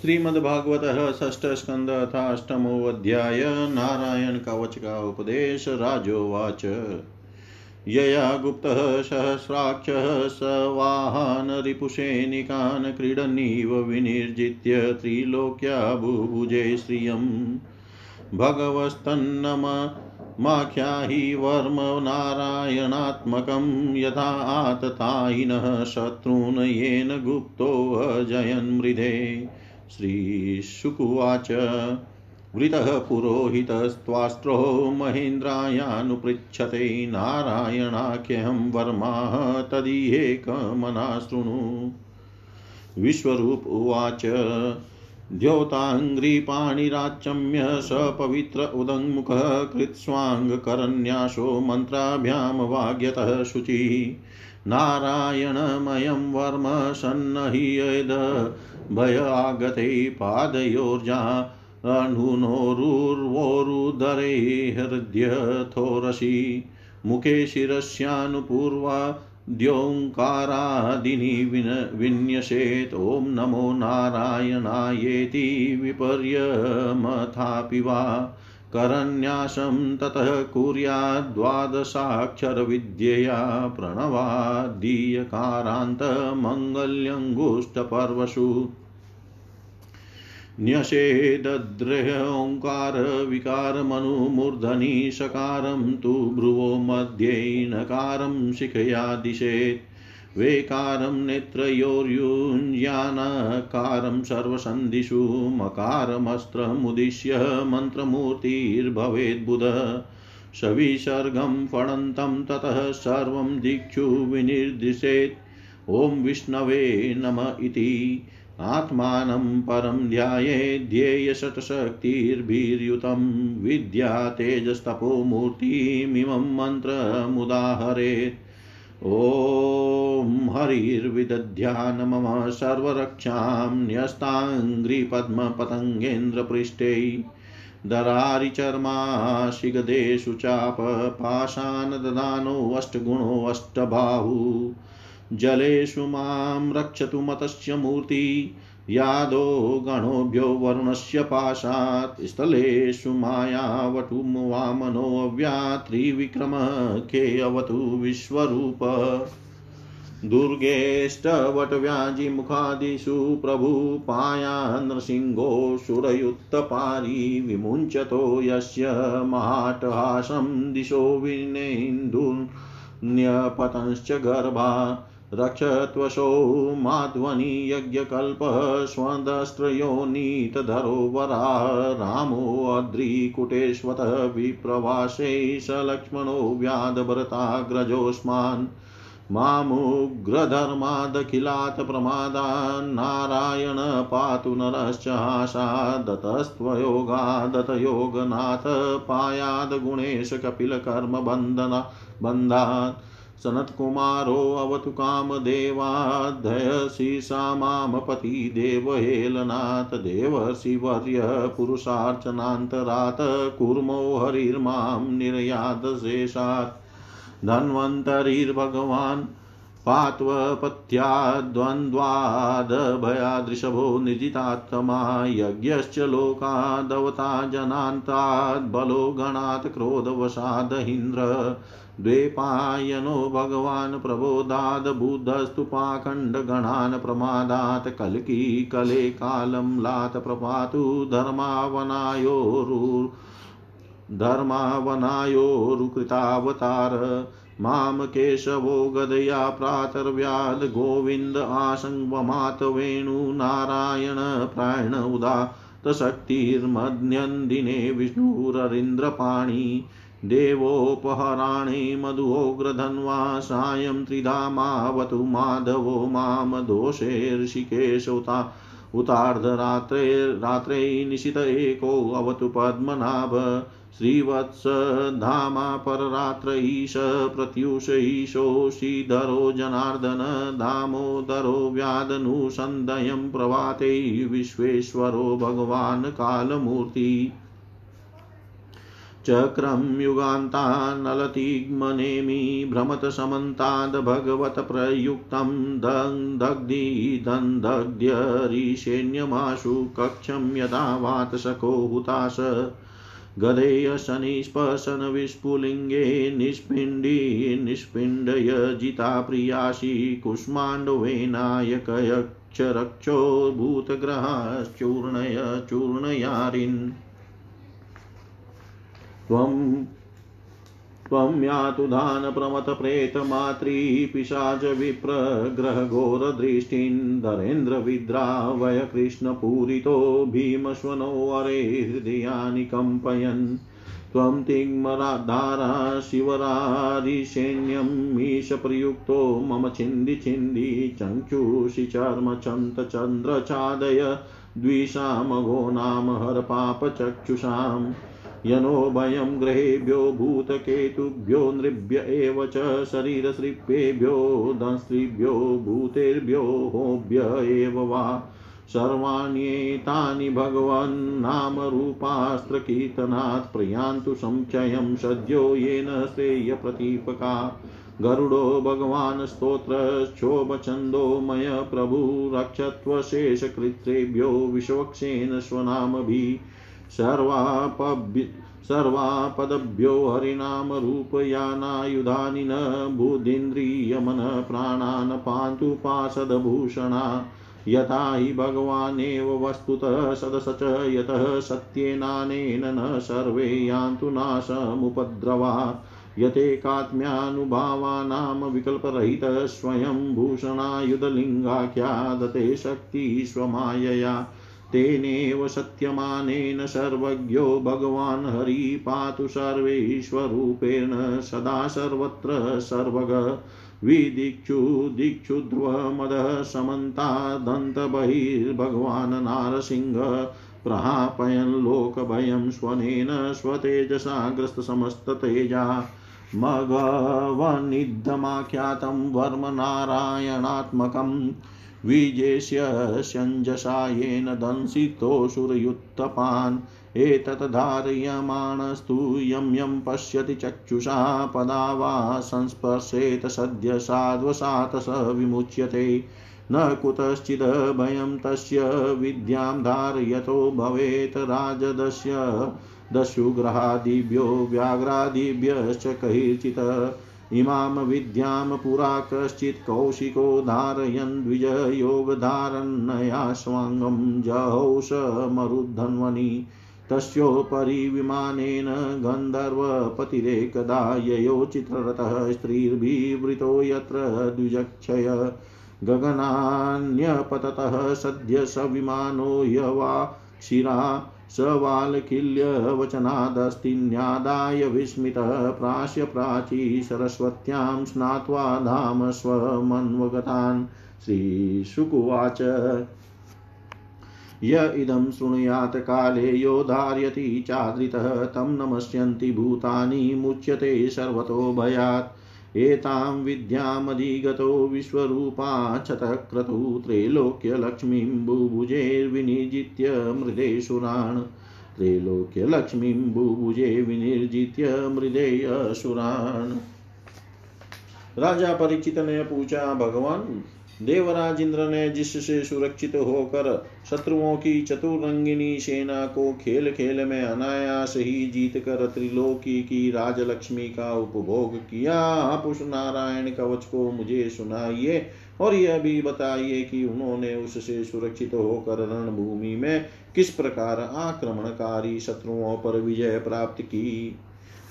श्रीमद्भागवत षष्ठ स्कंद नारायण कवच का उपदेश राजोवाच यया गुप्तः सहस्राक्षः स वाहान् रिपुषेनिकान् क्रीडनीव विनिर्जित्य त्रिलोक्या बुभुजे श्रियम् भगवस्तन्नम माख्याहि वर्म नारायणात्मकं यथा आततायिनः शत्रून् येन गुप्तो अजयन्मृधे श्रीशुकुवाच। वृतः पुरोहितस्त्वास्त्रो महेन्द्रायानुपृच्छते। नारायणाख्यहं वर्माः तदीहेकमना शृणु विश्वरूप उवाच। द्योताङ्घ्रिपाणिराचम्य स पवित्र उदङ्मुखः कृत्स्वाङ्गकरन्यासो मन्त्राभ्यां वाग्यतः शुचिः। नारायणमयं वर्म सन्नह्येद भय आगते पादयोर्जा अणुनोरुर्वोरुदरे हृद्यथोरसि मुखे शिरस्यानुपूर्वा द्योङ्कारादिनि विन विन्यसेत्। ॐ नमो नारायणायेति विपर्यमथापि वा। करन्यासं ततः कुर्याद्वादशाक्षरविद्यया प्रणवादीयकारान्तमङ्गल्यङ्गुष्ठपर्वसु न्यषेदद्रह्योङ्कारविकारमनुमूर्धनि सकारं तु भ्रुवो मध्ये नकारं शिखया दिशेत्। वेकारं नेत्रयोर्युञ्जानकारं सर्वसन्धिषु मकारमस्त्रमुद्दिश्य मन्त्रमूर्तिर्भवेद्बुध। सविसर्गं फणन्तं ततः सर्वं दिक्षु विनिर्दिशेत्। ॐ विष्णवे नम इति। आत्मानं परं ध्यायेध्येयषट्शक्तिर्भिर्युतं विद्या तेजस्तपोमूर्तिमिमं मन्त्रमुदाहरेत्। ॐ हरिर्विदध्यान मम सर्वरक्षां न्यस्ताङ्घ्रिपद्मपतङ्गेन्द्रपृष्ठे दरारिचर्माशिगदेषु चाप पाशान् ददानोऽष्टगुणोऽष्टबाहु जलेषु माँ रक्षतु मतस्य मूर्ति। यादो गणोभ्यो वरुणस्य पाशात्, स्थलेषु मायावटु वामनोऽव्यात्रिविक्रमः खेऽवतु विश्वरूप। दुर्गेष्टवटव्याजिमुखादिषु प्रभु पाया नृसिंहोऽसुरयुक्तपारी विमुञ्चतो यस्य महाटहासं दिशो विनेन्दुन्यपतंश्च गर्भा रक्षत्वशो माध्वनि यज्ञकल्पः स्वदस्त्रयोनीतधरो वराः रामोऽद्रिकुटेष्वतः विप्रवासे स लक्ष्मणो व्याधभरताग्रजोऽस्मान् मामुग्रधर्मादखिलात् प्रमादान्नारायण पातु नरश्च हासादतस्त्वयोगादतयोगनाथ पायाद्गुणेश कपिलकर्मबन्धना बन्धात्। सनत्कुमारोऽवतु कामदेवाध्ययशीषा मामपति देवहेलनाथ देवर्षिवर्य पुरुषार्चनान्तरात् कुर्मो हरिर्मां निर्यादशेषात् धन्वन्तरिर्भगवान् पात्वपत्याद्वन्द्वादभयादृशभो निजितात्मा यज्ञश्च लोकादवता जनान्ताद् बलो गणात् क्रोधवशादहीन्द्र द्वेपायनो भगवान् प्रबोधाद्बुद्धस्तु पाखण्डगणान् प्रमादात् कल्की कले कालं लात् प्रपातु धर्मावनायोरु धर्मावनायोरुकृतावतार। माँ केशवो गदया प्रातर्व्याद् गोविन्द आसङ्वमात वेणुनारायण प्रायण उदात्तशक्तिर्मध्यन्दिने विष्णुररिन्द्रपाणि देवोपहराणे मधुोग्रधन्वा सायं त्रिधामावतु माधवो माँ दोषेर्षिकेशोता उतार्धरात्रे, रात्रे निशित एको अवतु पद्मनाभ। श्रीवत्स धामा पररात्र ईश प्रत्युष ईशो श्रीधरो जनार्दन दामोदरो व्यादनुसन्दयं प्रभाते विश्वेश्वरो भगवान् कालमूर्ति। चक्रं युगान्तानलतिग्मनेमि भ्रमतसमन्ताद् भगवत्प्रयुक्तं दग्धिदन्दग्ध्यरीशेन्यमाशु कक्षं यदा वातसको हुताश। गदेयशनिस्पशनविस्फुलिङ्गे निष्पिण्डी निष्पिण्डय जिता प्रियासि कुष्माण्डवेनायकयक्षरक्षो भूतग्रहाश्चूर्णय चूर्णयारिन्। त्वं त्वं यातु दानप्रमथप्रेतमातृपिशाच विप्रग्रहघोरदृष्टिन्दरेन्द्रविद्रावय कृष्णपूरितो भीमश्वनोऽरे हृदयानि कम्पयन्। त्वं तिग्मराधारा शिवरारिशैन्यम् ईशप्रयुक्तो मम छिन्दि छिन्दि चङ्क्षुषि चर्मचन्तचन्द्रचादय द्विषामघो नाम हरपापचक्षुषाम् यनोभयं ग्रहेभ्यो भूतकेतुभ्यो नृभ्य एव च शरीरसृपेभ्यो, दंस्त्रिभ्यो भूतेभ्यो होभ्य एव वा। सर्वाण्येतानि भगवन्नामरूपास्त्रकीर्तनात् प्रयान्तु संचयं सद्यो येन श्रेयप्रतीपका। गरुडो भगवान् स्तोत्रक्षोभछन्दोमय प्रभु रक्षत्वशेषकृत्रेभ्यो विश्वक्षेण स्वनामभिः सर्वापदभ्यो हरिनामरूपयानायुधानि न बुद्धीन्द्रियमन प्राणान् पान्तु पाशदभूषणा यथा हि भगवानेव वस्तुतः सदस च यतः सत्येनानेन न सर्वे यान्तु नाशमुपद्रवा। यतेकात्म्यानुभावानां विकल्परहितः स्वयं भूषणायुधलिङ्गाख्यादते शक्तिस्वमायया तेनेव सत्यमानेन सर्वज्ञो भगवान् हरि पातु सर्वेश्वरूपेण सदा सर्वत्र सर्वग। विदिक्षु, दिक्षु ध्रुवमदः समन्तादन्तबहिर्भगवान् नारसिंह, प्रहापयन्, लोकभयं, स्वनेन, स्वतेजसा मघवन्निद्धमाख्यातं वर्मनारायणात्मकम्। विजेष्यञ्जसा येन दंसितोऽसुरयुत्थपान् एतत् धारयमाणस्तु यं यं पश्यति चक्षुषा पदा वा संस्पर्शेत सद्य साध्वसात् स विमुच्यते। न कुतश्चिदभयं तस्य विद्यां धारयतो भवेत् राजदस्य। दस्युग्रहादिभ्यो व्याघ्रादिभ्यश्च कैर्चित् इमां विद्यां पुरा कश्चित् कौशिको धारयन् द्विजयोगधारण्या स्वाङ्गं जहौषमरुद्धन्वनि तस्योपरि विमानेन गन्धर्वपतिरेकदा ययो चित्ररथः स्त्रीर्भिवृतो यत्र द्विजक्षय गगनान्यपततः सद्य स विमानो यवा क्षिरा सवाल्किल्यवचनादस्तिन्यादाय विस्मितः प्राश्य प्राची सरस्वत्यां स्नात्वा धाम स्वमन्वगतान्। श्रीशुकुवाच। य इदं शृणुयात् काले यो धार्यति चादृतः तं नमस्यन्ति भूतानि मुच्यते सर्वतो भयात्। एतां विद्यामधिगतो विश्वरूपाच्छतक्रतु त्रैलोक्यलक्ष्मीं बुभुजेर्विनिर्जित्य मृदेशुरान् त्रैलोक्यलक्ष्मीं बुभुजे विनिर्जित्य मृदेयसुरान् राजा परीक्षित ने पूछा भगवान देवराज इंद्र ने जिससे सुरक्षित होकर शत्रुओं की चतुरंगिनी सेना को खेल खेल में अनायास ही जीत कर त्रिलोकी की राजलक्ष्मी का उपभोग किया। आप उस नारायण कवच को मुझे सुनाइए और यह भी बताइए कि उन्होंने उससे सुरक्षित होकर रणभूमि में किस प्रकार आक्रमणकारी शत्रुओं पर विजय प्राप्त की।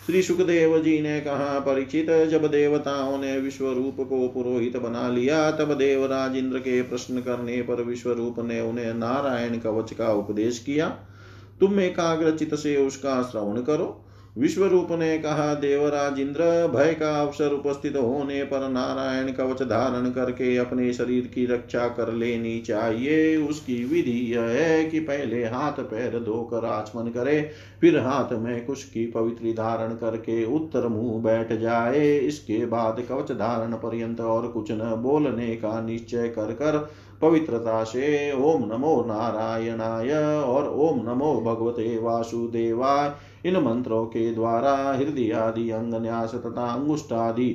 श्री सुखदेव जी ने कहा परीक्षित जब देवताओं ने विश्व रूप को पुरोहित बना लिया, तब देवराज इंद्र के प्रश्न करने पर विश्व रूप ने उन्हें नारायण कवच का उपदेश किया। तुम एकाग्रचित से उसका श्रवण करो। विश्वरूप ने कहा देवराज इंद्र भय का अवसर उपस्थित होने पर नारायण कवच धारण करके अपने शरीर की रक्षा कर लेनी चाहिए। उसकी विधि यह है कि पहले हाथ पैर धोकर आचमन करे, फिर हाथ में कुश की पवित्री धारण करके उत्तर मुँह बैठ जाए। इसके बाद कवच धारण पर्यंत और कुछ न बोलने का निश्चय कर कर पवित्रता से ओम नमो नारायणाय और ओम नमो भगवते वासुदेवाय। इन मंत्रों के द्वारा हृदय आदि अंग न्यास तथा अंगुष्टादि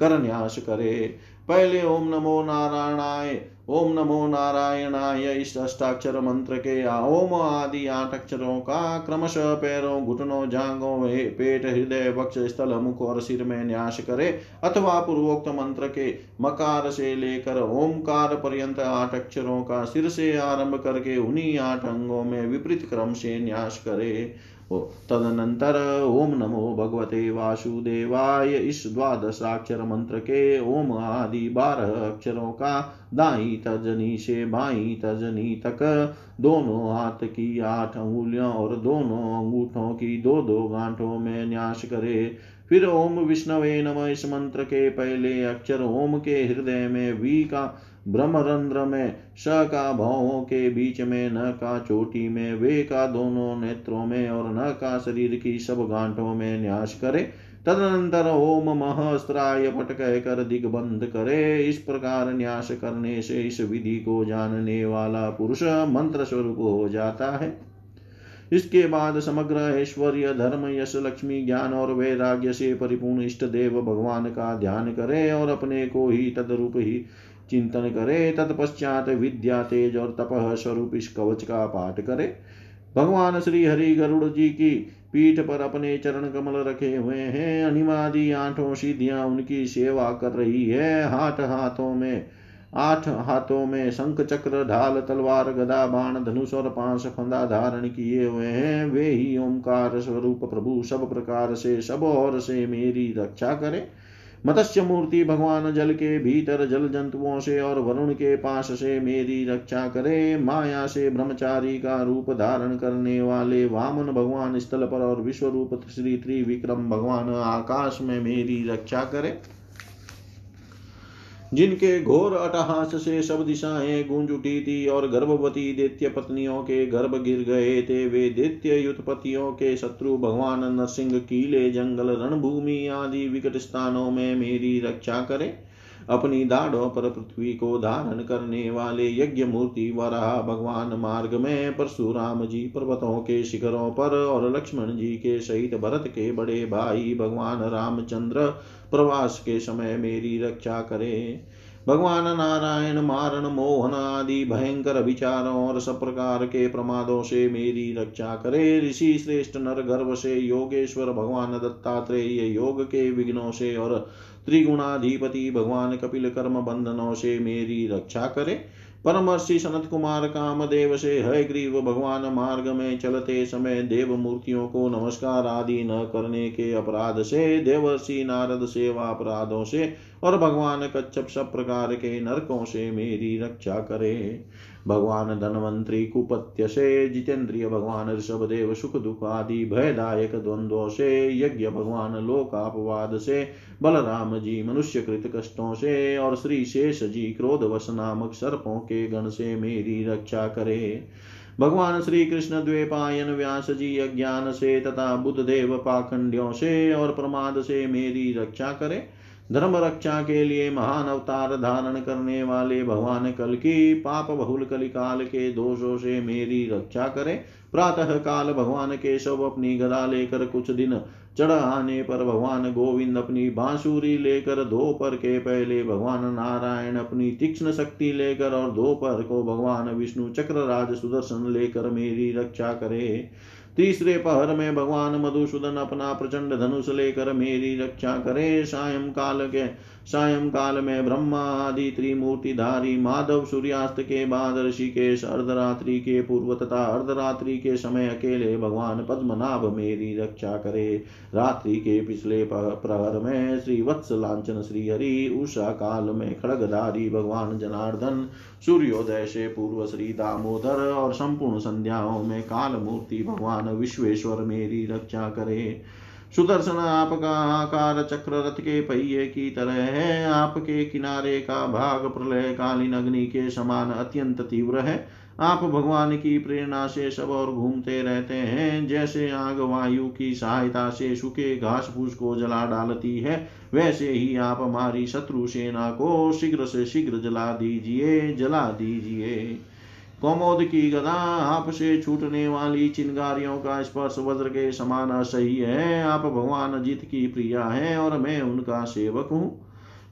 कर न्यास करे। पहले ओम नमो नारायणाय, ओम नमो नारायणाय, इस अष्टाक्षर मंत्र के ओम आदि आठ अक्षरों का क्रमशः पैरों, घुटनों जांगों पेट, हृदय, वक्ष, स्थल, मुख और सिर में न्यास करे। अथवा पूर्वोक्त मंत्र के मकार से लेकर ओमकार पर्यंत आठ अक्षरों का सिर से आरंभ करके उन्हीं आठ अंगों में विपरीत क्रम से न्यास करे। तदनंतर ओम नमो भगवते वासुदेवाय, इस द्वादशाक्षर मंत्र के ओम आदि बारह अक्षरों का दाई तजनी से बाई तजनी तक, दोनों हाथ की आठ अंगुलियों और दोनों अंगूठों की दो दो गांठों में न्यास करे। फिर ओम विष्णवे नम इस मंत्र के पहले अक्षर ओम के हृदय में वी का ब्रह्मरंध्र में स का भावों के बीच में, न का चोटी में, वे का दोनों नेत्रों में और न का शरीर की सब गांठों में न्यास करे। तदनंतर ओम महस्त्राय पट कहकर दिग्बंध करे। इस प्रकार न्यास करने से इस विधि को जानने वाला पुरुष मंत्र स्वरूप हो जाता है। इसके बाद समग्र ऐश्वर्य, धर्म, यश, लक्ष्मी ज्ञान और वैराग्य से परिपूर्ण इष्ट देव भगवान का ध्यान करे और अपने को ही तदरूप ही चिंतन करे, तत्पश्चात विद्या तेज और तपह स्वरूप इस कवच का पाठ करे। भगवान श्री हरि गरुड़ जी की पीठ पर अपने चरण कमल रखे हुए हैं। अनिमादि आठों सीधियाँ उनकी सेवा कर रही है। हाथ हाथों में, आठ हाथों में शंख चक्र, ढाल, तलवार, गदा, बाण, धनुष और पाँच फंदा धारण किए हुए हैं। वे ही ओंकार स्वरूप प्रभु, सब प्रकार से, सब और से मेरी रक्षा करे। मत्स्य मूर्ति भगवान जल के भीतर जल जंतुओं से और वरुण के पास से मेरी रक्षा करे, माया से ब्रह्मचारी का रूप धारण करने वाले वामन भगवान स्थल पर और विश्व रूप श्री त्रिविक्रम भगवान आकाश में मेरी रक्षा करे। जिनके घोर अटहास से सब दिशाएँ गूंज उठी थी और गर्भवती दैत्य पत्नियों के गर्भ गिर गए थे, वे दैत्य युद्धपतियों के शत्रु भगवान नरसिंह, कीले, जंगल, रणभूमि आदि विकट स्थानों में मेरी रक्षा करे। अपनी दाढ़ों पर पृथ्वी को धारण करने वाले यज्ञ मूर्ति वराह भगवान मार्ग में परशुराम जी पर्वतों के शिखरों पर और लक्ष्मण जी के सहित भरत के बड़े भाई भगवान रामचंद्र प्रवास के समय मेरी रक्षा करे। भगवान नारायण, मारण, मोहन आदि भयंकर विचारों और सब प्रकार के प्रमादों से मेरी रक्षा करे। ऋषि श्रेष्ठ नर गर्भ से योगेश्वर, भगवान दत्तात्रेय योग के विघ्नों से और त्रिगुणाधिपति भगवान कपिल कर्म बंधनों से मेरी रक्षा करे। परमर्षि सनत कुमार कामदेव से, है ग्रीव भगवान, मार्ग में चलते समय देव मूर्तियों को नमस्कार आदि न करने के अपराध से, देवर्षि नारद सेवा अपराधों से और भगवान कच्छप सब प्रकार के नरकों से मेरी रक्षा करे। भगवान धनवंतरी कुपत्य से जितेंद्रिय भगवान ऋषभ देव सुख दुख आदि भयदायक द्वंद्वों से यज्ञ भगवान लोकापवाद से बलराम जी मनुष्य कृत कष्टों से और श्री शेष जी क्रोधवश नामक सर्पों के गण से मेरी रक्षा करे। भगवान श्री कृष्ण द्वेपायन व्यास जी अज्ञान से तथा बुद्ध देव पाखंडियों से और प्रमाद से मेरी रक्षा करे। धर्म रक्षा के लिए महान अवतार धारण करने वाले भगवान कल की पाप बहुल कलिकाल के दोषों से मेरी रक्षा करे। प्रातः काल भगवान केशव अपनी गदा लेकर कुछ दिन चढ़ आने पर भगवान गोविंद अपनी बांसुरी लेकर दोपहर के पहले भगवान नारायण अपनी तीक्ष्ण शक्ति लेकर और दोपहर को भगवान विष्णु चक्र राज सुदर्शन लेकर मेरी रक्षा करे। तीसरे पहर में भगवान मधुसूदन अपना प्रचंड धनुष लेकर मेरी रक्षा करे सायं काल के सायं काल में ब्रह्मा आदि त्रिमूर्तिधारी माधव सूर्यास्त के बाद ऋषिकेश, अर्धरात्रि के पूर्व तथा अर्धरात्रि के समय अकेले भगवान पद्मनाभ मेरी रक्षा करे। रात्रि के पिछले प्रहर में श्री वत्स लांछन श्री हरि उषा काल में खड़गधारी भगवान जनार्दन, सूर्योदय से पूर्व श्री दामोदर और संपूर्ण संध्याओं में काल मूर्ति भगवान विश्वेश्वर मेरी रक्षा करे। सुदर्शन आपका आकार चक्र रथ के पहिए की तरह है। आपके किनारे का भाग प्रलय कालीन अग्नि के समान अत्यंत तीव्र है। आप भगवान की प्रेरणा से सब और घूमते रहते हैं। जैसे आग वायु की सहायता से सूखे घास फूस को जला डालती है, वैसे ही आप हमारी शत्रु सेना को शीघ्र से शीघ्र जला दीजिए जला दीजिए। कौमोद की गदा आपसे छूटने वाली चिंगारियों का स्पर्श वज्र के समान सही है। आप भगवान अजित की प्रिया हैं और मैं उनका सेवक हूँ।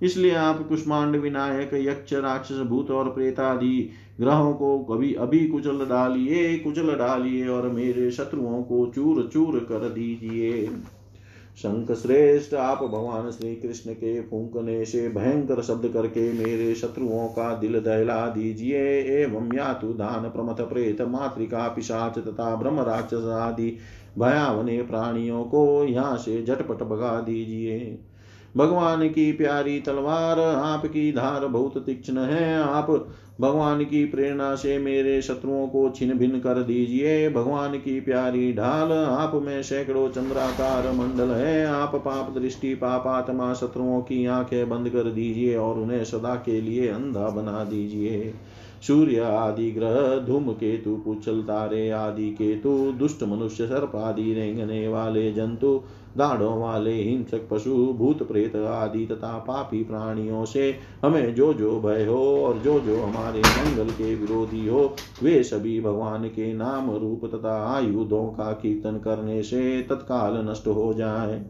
इसलिए आप कुष्मांड विनायक, यक्ष, राक्षस भूत और प्रेतादि ग्रहों को कभी अभी कुचल डालिए कुचल डालिए और मेरे शत्रुओं को चूर चूर कर दीजिए। शंख श्रेष्ठ आप भगवान श्री कृष्ण के फूंकने से भयंकर शब्द करके मेरे शत्रुओं का दिल दहला दीजिए, एवं यातु दान प्रमथ प्रेत मातृका पिशाच तथा ब्रह्म राक्षस आदि भयावने प्राणियों को यहाँ से झटपट भगा दीजिए। भगवान की प्यारी तलवार आपकी धार बहुत तीक्ष्ण है, आप भगवान की प्रेरणा से मेरे शत्रुओं को छिन भिन कर दीजिए। भगवान की प्यारी ढाल आप में सैकड़ों चंद्राकार मंडल है। आप पाप दृष्टि पापात्मा शत्रुओं की आँखें बंद कर दीजिए और उन्हें सदा के लिए अंधा बना दीजिए। सूर्य आदि ग्रह, धूम केतु, पुचल तारे आदि केतु, दुष्ट मनुष्य, सर्प आदि, रेंगने वाले जंतु, दाढ़ों वाले हिंसक पशु, भूत प्रेत आदि तथा पापी प्राणियों से हमें जो जो भय हो और जो जो हमारे मंगल के विरोधी हो, वे सभी भगवान के नाम रूप तथा आयुधों का कीर्तन करने से तत्काल नष्ट हो जाए।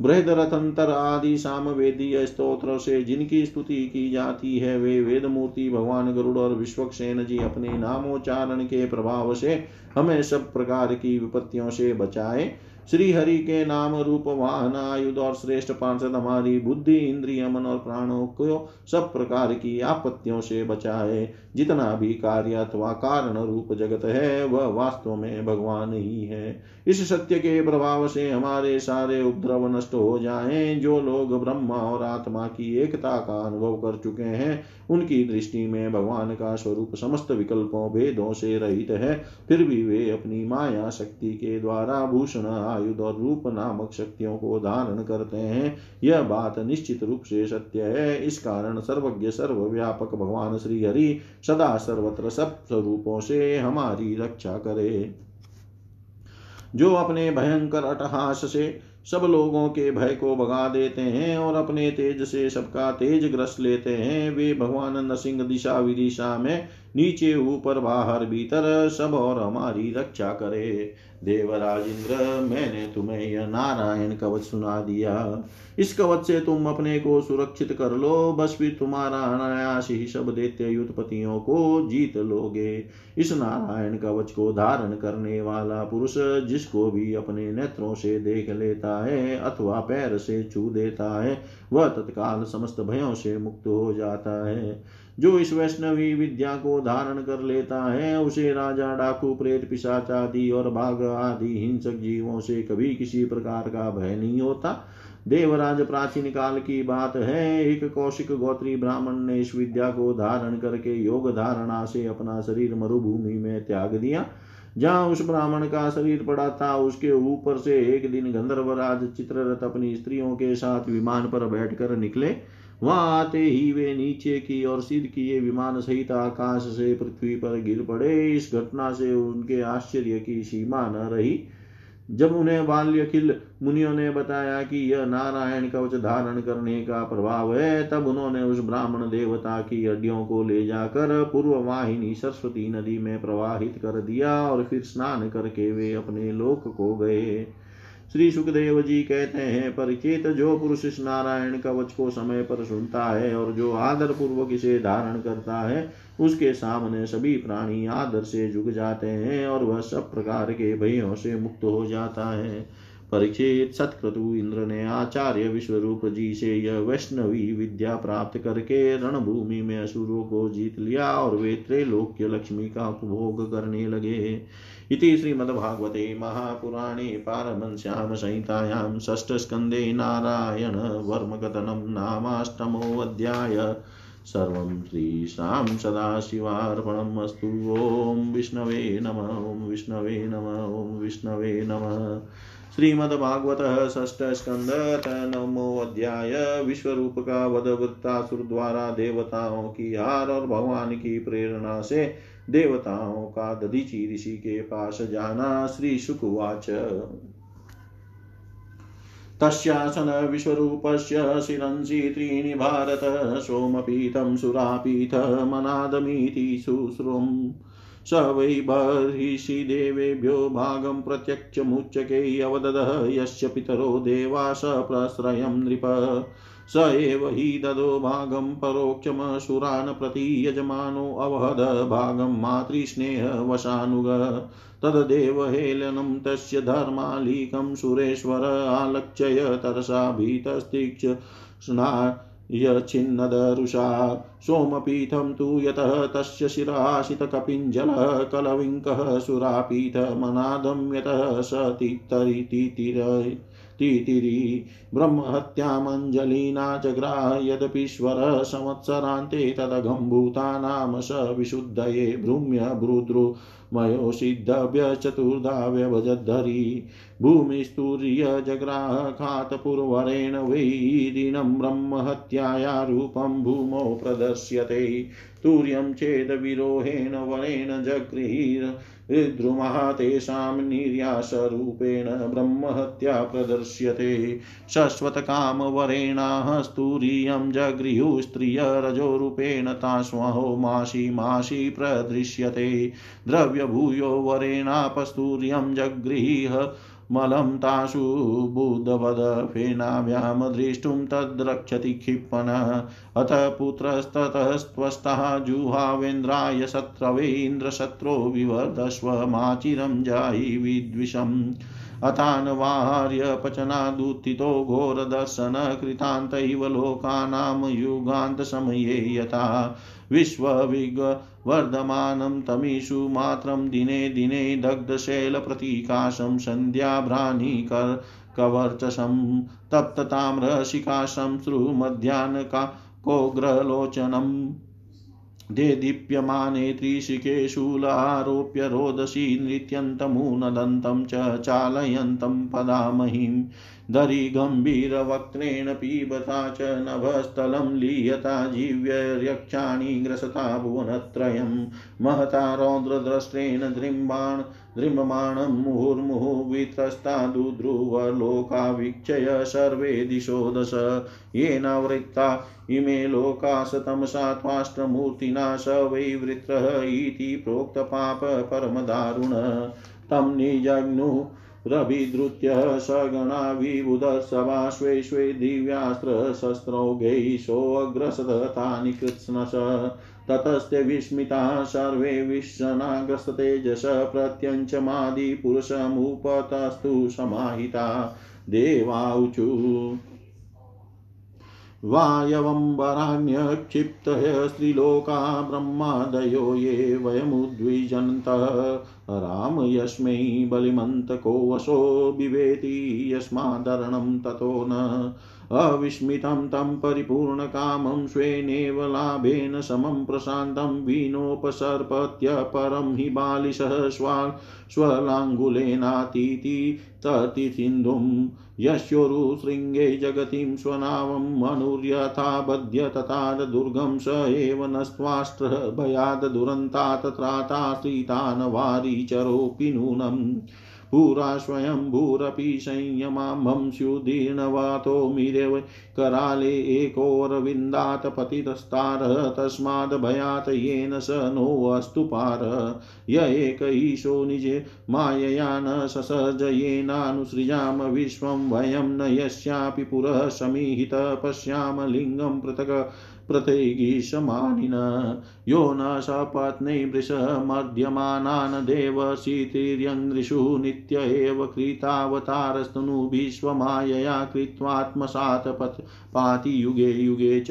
बृहद रथंतर आदि साम वेदीय स्त्रोत्र से जिनकी स्तुति की जाती है, वे वेद मूर्ति भगवान गरुड़ और विश्वक्सेन जी अपने नामोच्चारण के प्रभाव से हमें सब प्रकार की विपत्तियों से बचाए। श्री हरि के नाम रूप वाहन, आयुध और श्रेष्ठ पार्षद हमारी बुद्धि, इंद्रिय, मन और प्राणों को सब प्रकार की आपत्तियों से बचाए। जितना भी कार्य अथवा कारण रूप जगत है, वह वास्तव में भगवान ही है। इस सत्य के प्रभाव से हमारे सारे उपद्रव नष्ट हो जाएँ। जो लोग ब्रह्मा और आत्मा की एकता का अनुभव कर चुके हैं, उनकी दृष्टि में भगवान का स्वरूप समस्त विकल्पों, भेदों से रहित है। फिर भी वे अपनी माया शक्ति के द्वारा भूषण आयुध और रूप नामक शक्तियों को धारण करते हैं। यह बात निश्चित रूप से सत्य है। इस कारण सर्वज्ञ, सर्वव्यापक भगवान श्री हरि सदा सर्वत्र सब स्वरूपों से हमारी रक्षा करे। जो अपने भयंकर अटहास से सब लोगों के भय को भगा देते हैं और अपने तेज से सबका तेज ग्रस लेते हैं, वे भगवान नरसिंह दिशा विदिशा में नीचे, ऊपर, बाहर, भीतर सब और हमारी रक्षा करे। देवराज इंद्र मैंने तुम्हें यह नारायण कवच सुना दिया। इस कवच से तुम अपने को सुरक्षित कर लो, बस फिर तुम्हारा अनायास ही सब दैत्य युद्धपतियों को जीत लोगे। इस नारायण कवच को धारण करने वाला पुरुष, जिसको भी अपने नेत्रों से देख लेता है अथवा पैर से छू देता है, वह तत्काल समस्त भयों से मुक्त हो जाता है। जो इस वैष्णवी विद्या को धारण कर लेता है, उसे राजा डाकू, प्रेत पिशाच आदि और बाघ आदि हिंसक जीवों से कभी किसी प्रकार का भय नहीं होता। देवराज प्राचीन काल की बात है, एक कौशिक गोत्री ब्राह्मण ने इस विद्या को धारण करके योग धारणा से अपना शरीर मरुभूमि में त्याग दिया। जहाँ उस ब्राह्मण का शरीर पड़ा था, उसके ऊपर से एक दिन गंधर्वराज चित्ररथ अपनी स्त्रियों के साथ विमान पर बैठकर निकले। वहाँ आते ही वे नीचे की और सिद्ध किए विमान सहित आकाश से पृथ्वी पर गिर पड़े। इस घटना से उनके आश्चर्य की सीमा न रही। जब उन्हें बाल्यखिल मुनियों ने बताया कि यह नारायण कवच धारण करने का प्रभाव है, तब उन्होंने उस ब्राह्मण देवता की हड्डियों को ले जाकर पूर्व वाहिनी सरस्वती नदी में प्रवाहित कर दिया और फिर स्नान करके वे अपने लोक को गए। श्री सुखदेव जी कहते हैं, परिचित जो पुरुष इस नारायण कवच को समय पर सुनता है और जो आदर पूर्वक इसे धारण करता है, उसके सामने सभी प्राणी आदर से झुक जाते हैं और वह सब प्रकार के भयों से मुक्त हो जाता है। परीक्षित सतक्रतु इंद्र ने आचार्य विश्वरूप जी से यह वैष्णवी विद्या प्राप्त करके रणभूमि में असुरों को जीत लिया और वे त्रैलोक्य लक्ष्मी का उपभोग करने लगे। इति श्रीमद्भागवते महापुराणे पारमंस्यां संहितायां षष्ठस्कन्धे नारायणवर्मकथनं नामाष्टमोऽध्याय। सर्वं श्रीशां सदाशिवार्पणम् अस्तु। ॐ विष्णवे नम, ॐ विष्णवे नम, ॐ विष्णवे नमः। श्रीमद्भागवत षष्ठ स्कंद नमो अध्याय विश्वरूप का वध वृत्तासुर देवताओं की हार और भगवान की प्रेरणा से देवताओं का दधीची ऋषि के पास जाना श्री सुकुवाच तस्यासन विश्वरूपस्य शिरंसि त्रीणि भारत सोमपीठं सुरापीठमनादमीति शुश्रुम् स वै बर्हिषि देवेभ्यो भागं प्रत्यक्षमुच्चके अवददः, यस्य पितरो देवा स प्रश्रयं नृप। स एव हि ददो भागं परोक्षमसुरान् प्रति यजमानोऽवहद भागं मातृस्नेहवशानुग। तद्देवहेलनं तस्य धर्मालीकं सुरेश्वर आलक्ष्य तरसा भीतस्तीक्ष्णा यच्छिन्नदरुषा सोमपीठं तु यतः तस्य शिराशितकपिञ्जलः कलविङ्कः सुरापीठमनादं यतः स तित्तरितितिर तितिरी ब्रह्महत्यामञ्जलिना जग्राह यदपीश्वरः संवत्सरान्ते तदघम्भूतानां स विशुद्धये भ्रूम्य भ्रूद्रु मयो सिद्धव्यचतुर्धा व्यभजद्धरी भूमिस्तूर्यजग्राहखातपूर्वरेण वैरिणं ब्रह्महत्याया रूपं भूमौ प्रदर्श्यते। तूर्यं चेदविरोहेण वरेण जगृहीर हृद्रुमः तेषां निर्यासरूपेण ब्रह्महत्या प्रदर्श्यते। शश्वतकामवरेणाः स्तूर्यं जगृहुस्त्रियरजोरूपेण तास्वहो मासि मासि प्रदृश्यते द्रव्यभूयो वरेणापस्तूर्यं जगृह मलं तासु बुधवदफेनाभ्यां द्रष्टुं तद्रक्षति क्षिपन। अथ पुत्रस्ततस्त्वस्तः जुहावेन्द्राय शत्रवे इन्द्रशत्रो विवर्धस्व माचिरं जायि विद्विषम्। अथान्वाहार्यपचनादुत्थितो घोरदर्शनकृतान्तैव लोकानां युगान्तसमये यथा विश्वविगवर्धमानं तमीषु मात्रं दिने दिने दग्धशैलप्रतीकाशं सन्ध्याभ्राणिकर कवर्चसं तप्तताम्रशिकाशं श्रुमध्याह्नका कोग्रलोचनम् देदीप्यमाने त्रिशिके शूलारोप्य रोदसी नृत्यन्तमुनदन्तं च चालयन्तं पदामहीं धरी गम्भीरवक्त्रेण पीबता च नभस्थलं लीयता जीव्यर्यक्षाणि ग्रसता भुवनत्रयं। महता रौद्रद्रष्टेन दृम्बाण दृम्यमाणं मुहुर्मुहुर्वित्रस्ता दुध्रुवलोका वीक्षय सर्वे दिशो दश। येन वृत्ता इमे लोका शतमसा त्वाष्ट्रमूर्तिना स वै वृत्रः इति प्रोक्तपाप परमदारुण। तं निजग्नु रभिधृत्य सगणा विबुधसभा स्वे स्वे दिव्यास्त्रशस्त्रौघैः सोऽग्रसदतानि कृत्स्नश। ततस्ते विस्मिता सर्वे विश्वनाग्रस्ततेजस प्रत्यञ्चमादिपुरुषमुपतस्तु समाहिता। देवाऊचु वायवम्बराण्यक्षिप्तः स्त्रीलोका ब्रह्मादयो ये वयमुद्विजन्तः। राम यस्मै बलिमन्तको वशो बिभेति यस्मादरणं ततो न। अविस्मितं तं परिपूर्णकामं स्वेनेव लाभेन समं प्रशान्तं विनोपसर्पत्य परं हि बालिशः स्वा स्वलाङ्गुलेनातीति ततिसिन्धुं यस्योरुशृङ्गे जगतीं स्वनावं मनुर्यथा बध्य तथा दुर्गं स एव नस्त्वाष्ट्रः दुरन्तात् त्राताश्रितान् वारीचरोऽपि नूनम् पुरा स्वयंभूरपि संयमाम्भं स्युदीर्णवातो मिरेव कराले एकोरविन्दात् पतितस्तारः तस्माद् भयात् येन स नोऽस्तु पार। य एक ईशो निजे मायया न ससर्ज येनानुसृजाम विश्वं वयं न यस्यापि पुरः समीहित पश्याम लिङ्गं पृथक् पृथैगीशमानिन यो न सपत्नै वृषमर्ध्यमानान् देवशीतिर्यङ्घ्रिषु नित्य एव कृतावतारस्तनु विश्वमायया कृत्वात्मसात् पाति युगे युगे च।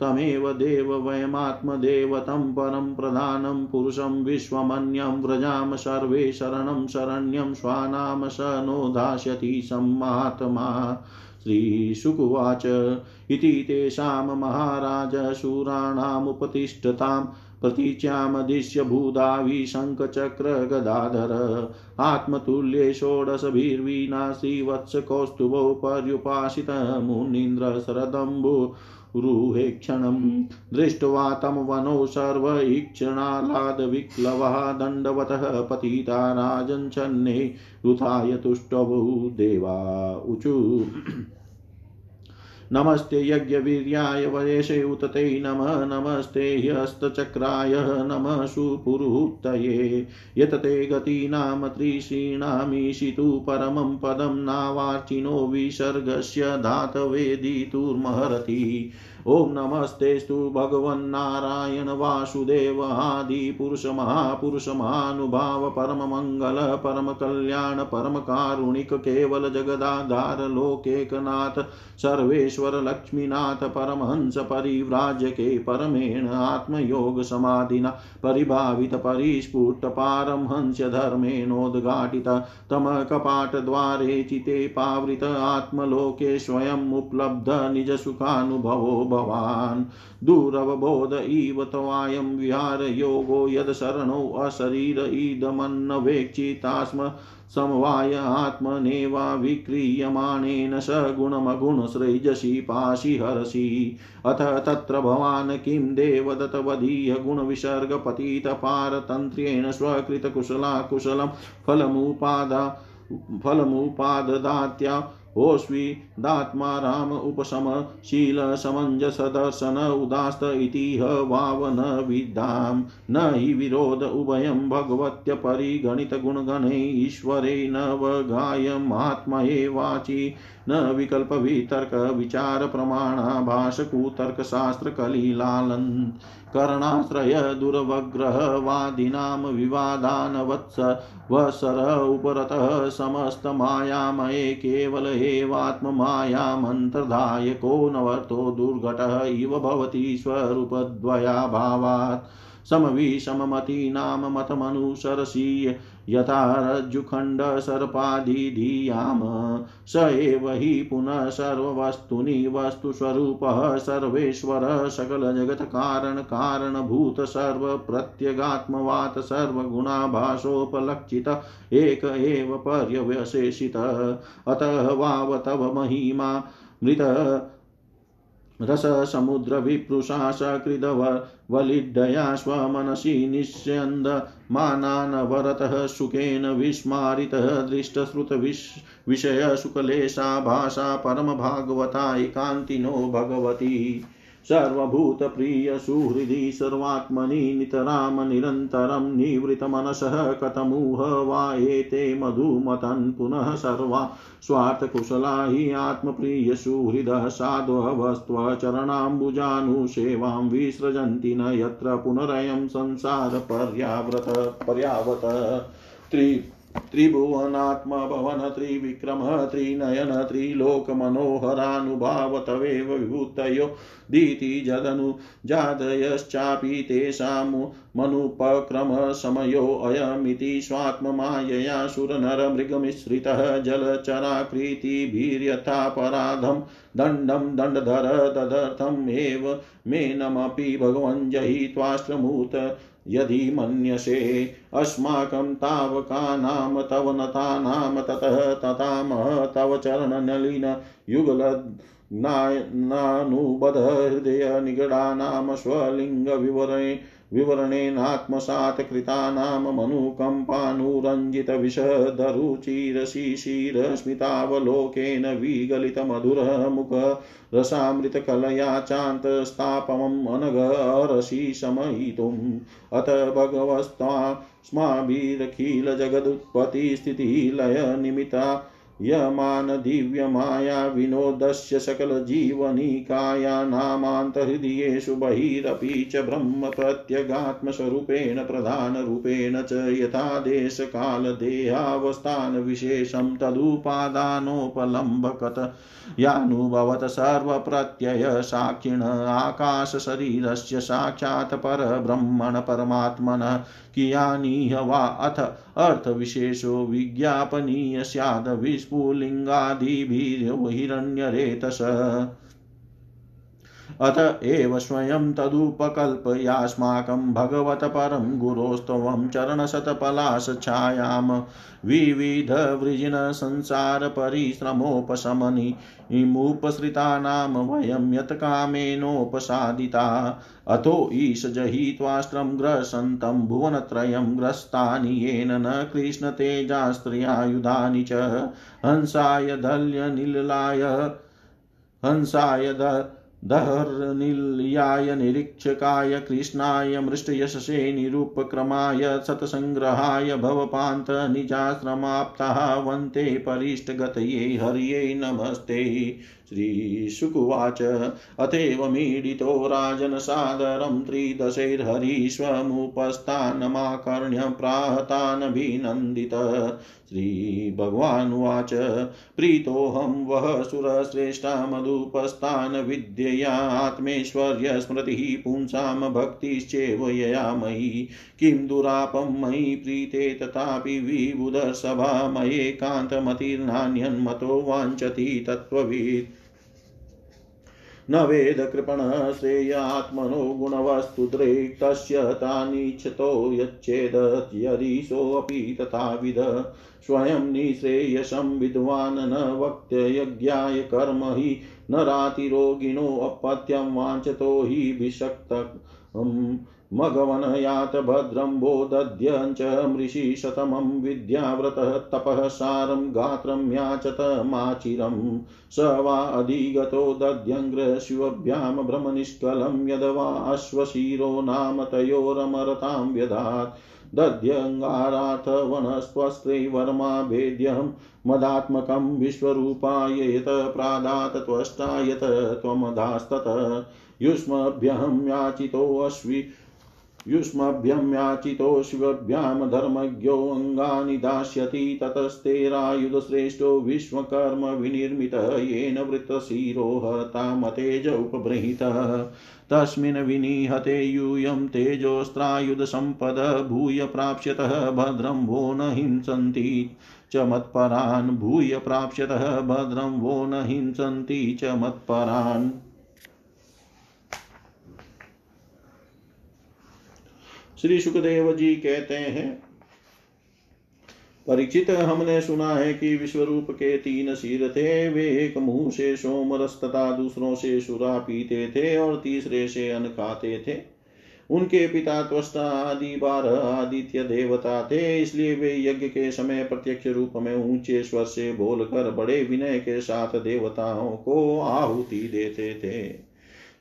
तमेव देव वयमात्मदेवतं परं प्रधानं पुरुषं विश्वमन्यं व्रजाम सर्वे शरणं शरण्यं स्वानाम स नो दास्यति सम्मात्मा। श्रीशुकुवाच इति तेषां महाराज शूराणामुपतिष्ठताम् प्रतीच्यामदिश्य भूदावि शङ्खचक्रगदाधर आत्मतुल्ये षोडशभिर्वीणा श्रीवत्सकौस्तुभौ पर्युपासितमुनीन्द्र शरदम्बु रुहे क्षणम्। दृष्ट्वा तं वनौ सर्वैक्षणालादविक्लवः दण्डवतः पतिता राजञ्छन्ने रुथाय तुष्टवौ देवा ऊचु नमस्ते यज्ञवीर्याय वयसे उतते नमः, नमस्ते ह्यस्तचक्राय, नमः सुपुरुत्तये। यतते गतीनां त्रिशीणामीशितु परमं पदं नावार्चिनो विसर्गस्य धातवेदितुर्महरति। ॐ नमस्तेस्तु भगवन्नारायण वासुदेव आदिपुरुषमहापुरुषमानुभाव परममङ्गल परमकल्याण परमकारुणिक केवल जगदाधार लोकेकनाथ सर्वेश्वर लक्ष्मीनाथ परमहंस परिव्राजके परमेण आत्मयोग समाधिना परिभावित परिस्फुट पारमहंस धर्मेणोद्घाटित तमकपाटद्वारे चिते पावृत आत्मलोके स्वयम् उपलब्ध निजसुखानुभवो भवान्। दुरवबोध इव त्वायं विहारयोगो यदशरणो अशरीर इदमन्नवेक्षितास्म समवाय आत्मनेवा विक्रियमाणेन स गुणमगुणसृजसि पाशि हरसि। अथ तत्र भवान् किं देवदत्तवधीय गुणविसर्गपतितपारतन्त्र्येण स्वकृतकुशला कुशलं फलमुपादा फलमुपाददात्या ओस्विदात्मा राम उपशम शीलसमञ्जसदर्शन उदास्त इतिह वाव न विद्धां न हि विरोध उभयं भगवत्यपरिगणितगुणगणे ईश्वरे न वगायमात्मये वाचि। न विकल्पवितर्कविचारप्रमाणाभाषकुतर्कशास्त्रकलिलालन् कर्णाश्रयदुर्वग्रहवादिनां विवादानवत्स, वसर उपरतः समस्तमायामये केवल एवात्ममायामन्तर्धायको नवर्तो दुर्घटः इव भवति स्वरूपद्वयाभावात्। समविषममतीनां मतमनुसरसि यथा रज्जुखण्डसर्पादिधीयाम स एव हि पुनः सर्ववस्तुनि वस्तुस्वरूपः सर्वेश्वर सकलजगत्कारणकारणभूत सर्वप्रत्यगात्मवात् सर्वगुणाभासोपलक्षित एक एव पर्यवशेषित। अतः वाव तव महिमा मृत रससमुद्रविप्रुषा सकृदवलिड्डया स्वमनसि निस्यन्दमानानवरतः सुखेन विस्मारितः दृष्टश्रुतविष विषयशुकलेशा भाषा परमभागवता एकान्तिनो भगवती। सर्वभूतप्रियसुहृदि सर्वात्मनि नितरां निरन्तरं निवृतमनसः कथमुह वा एते मधुमतन् पुनः सर्वा स्वार्थकुशला हि आत्मप्रियसुहृदः साधुवस्त्वचरणाम्बुजानुसेवां विसृजन्ति न यत्र पुनरयं संसारपर्याव्रत पर्यावत। त्रि त्रिभुवनात्मभवन त्रिविक्रमः त्रिनयन त्रिलोकमनोहरानुभाव तवेव विभूतयो दीतिजदनु जातयश्चापि तेषामनुपक्रमसमयोऽयमिति स्वात्ममायया सुरनरमृगमिश्रितः, जलचराकृतिभिर्यथापराधं दण्डं दण्डधर तदर्थम् एव मेनमपि जयित्वाश्रमूत यदि मन्यसे अस्माकं तावकानां तव नतानां ततः ततामः तव चरणनलिन युगलनानुबध हृदयनिगडानां स्वलिङ्गविवरणे विवरणेनात्मसात् कृतानां मनुकम्पानुरञ्जितविषधरुचिरशिशिरस्मितावलोकेन विगलितमधुरः मुख रसामृतकलया चान्तस्तापमम् अनघरसि शमयितुम् अथ भगवस्त्वास्माभिरखिलजगदुत्पत्तिस्थितिलयनिमित्ता यमान दिव्यमाया विनोदस्य सकलजीवनिकायानामान्तहृदयेषु बहिरपि च ब्रह्म प्रत्यगात्मस्वरूपेण प्रधानरूपेण च यथादेशकालदेहावस्थानविशेषं तदुपादानोपलम्बकत। यानुभवत सर्वप्रत्यय साक्षिण आकाशशरीरस्य साक्षात् परब्रह्मण परमात्मनः। कियानीह वा अथ अर्थविशेषो विज्ञापनीय स्याद् विस्फुलिङ्गादिभिर्हिरण्यरेतस अत एव स्वयं तदुपकल्पयास्माकं भगवत परं गुरोस्त्वं चरणशतपलाशछायां विविधवृजिनसंसारपरिश्रमोपशमनिमुपसृतानां वयं यत्कामेनोपसादिता अथो ईश जहित्वास्त्रं ग्रसन्तं भुवनत्रयं ग्रस्तानि येन न कृष्णतेजास्त्र्यायुधानि च। हंसाय दल्यनिललाय हंसाय दहर्निलयाय निरीक्षकाय कृष्णाय मृष्टयशसे निरुपक्रमाय सत्सङ्ग्रहाय भवपान्तनिजाश्रमाप्ताः वन्ते परिष्टगतये हर्ये नमस्ते। श्रीशुकुवाच अथैवमीडितो राजनसादरं त्रिदशैर्हरीष्वमुपस्थानमाकर्ण्य प्राहतानभिनन्दित। श्रीभगवानुवाच, प्रीतोऽहं वः सुरश्रेष्ठा मधुपस्थान विद्यया आत्मेश्वर्यस्मृतिः पुंसां भक्तिश्चेव यया मयि किं दुरापं मयि प्रीते तथापि विबुधसभा मयेकान्तमतिर्नान्यन्मतो वाञ्छति तत्त्ववित्। न वेदकृपणः श्रेयात्मनो गुणवस्तुदृक्तस्य तानीच्छतो यच्चेदत्यरीशोऽपि तथाविद। स्वयं निःश्रेयसं विद्वान् न वक्त्ययज्ञाय कर्म हि न रातिरोगिणोऽपत्यं वाञ्छतो हि विषक्त मघवनयात भद्रं बोदध्यञ्च मृषि शतमं विद्याव्रतः तपः सारं गात्रं याचत माचिरं। स वा अधिगतो दध्यङ्ग्रशिवभ्यां भ्रमनिष्कलं यद्वा अश्वशिरो नाम तयोरमरतां व्यधात्। दध्यङ्गारार्थवनस्त्वस्त्रैवर्मा भेद्यं मदात्मकं विश्वरूपाय यत प्रादात् त्वष्टा यत त्वमदास्तत युष्मभ्यहं याचितोऽश्वि युष्मभ्यं याचितो शिवभ्यां धर्मज्ञोऽङ्गानि दास्यति ततस्तेरायुधश्रेष्ठो विश्वकर्म विनिर्मित येन वृत्तशिरो हतामतेज उपबृहितः। तस्मिन् विनिहते यूयं तेजोस्त्रायुधसम्पद भूय प्राप्स्यतः भद्रं वो न हिंसन्ति च मत्परान्। भूय प्राप्स्यतः भद्रं वो न हिंसन्ति च मत्परान्। श्री सुखदेव जी कहते हैं परीक्षित हमने सुना है कि विश्वरूप के तीन सिर थे। वे एक मुँह से सोमरस तथा दूसरों से सुरा पीते थे और तीसरे से अन्न खाते थे। उनके पिता त्वस्ता आदि, बारह आदित्य देवता थे। इसलिए वे यज्ञ के समय प्रत्यक्ष रूप में ऊँचे स्वर से बोलकर बड़े विनय के साथ देवताओं को आहुति देते थे।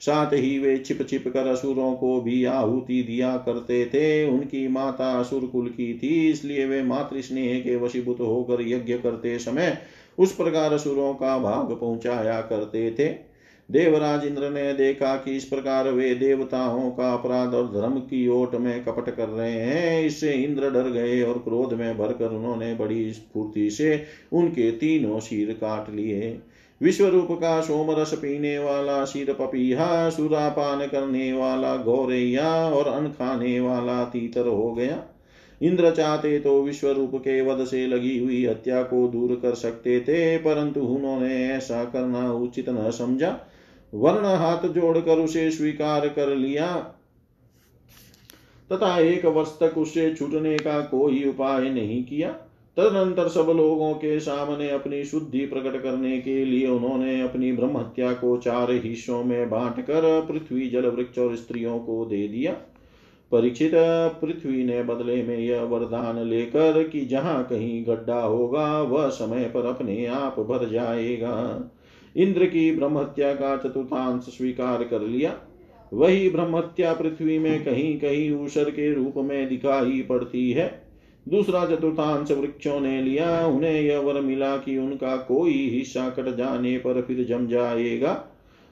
साथ ही वे छिप छिप कर असुरों को भी आहुति दिया करते थे। उनकी माता असुर कुल की थी, इसलिए वे मातृस्नेह के वशीभूत होकर यज्ञ करते समय उस प्रकार असुरों का भाग पहुँचाया करते थे। देवराज इंद्र ने देखा कि इस प्रकार वे देवताओं का अपराध और धर्म की ओट में कपट कर रहे हैं। इससे इंद्र डर गए और क्रोध में भरकर उन्होंने बड़ी स्फूर्ति से उनके तीनों शीर काट लिए। विश्वरूप का सोमरस पीने वाला शीर पपीहा सुरापान करने वाला गौरैया और अन खाने वाला तीतर हो गया। इंद्र चाहते तो विश्व रूप के वध से लगी हुई हत्या को दूर कर सकते थे, परंतु उन्होंने ऐसा करना उचित न समझा। वर्ण हाथ जोड़कर उसे स्वीकार कर लिया। तथा एक वर्ष तक उससे छूटने का कोई उपाय नहीं किया। तदनंतर सब लोगों के सामने अपनी शुद्धि प्रकट करने के लिए उन्होंने अपनी ब्रह्म हत्या को चार हिस्सों में बांट कर पृथ्वी जल वृक्ष और स्त्रियों को दे दिया। परीक्षित पृथ्वी ने बदले में यह वरदान लेकर कि जहाँ कहीं गड्ढा होगा, वह समय पर अपने आप भर जाएगा। इंद्र की ब्रह्मत्या का चतुर्थांश स्वीकार कर लिया। वही ब्रह्मत्या पृथ्वी में कहीं कहीं ऊषर के रूप में दिखाई पड़ती है। दूसरा चतुर्थांश वृक्षों ने लिया। उन्हें यह वर मिला कि उनका कोई हिस्सा कट जाने पर फिर जम जाएगा।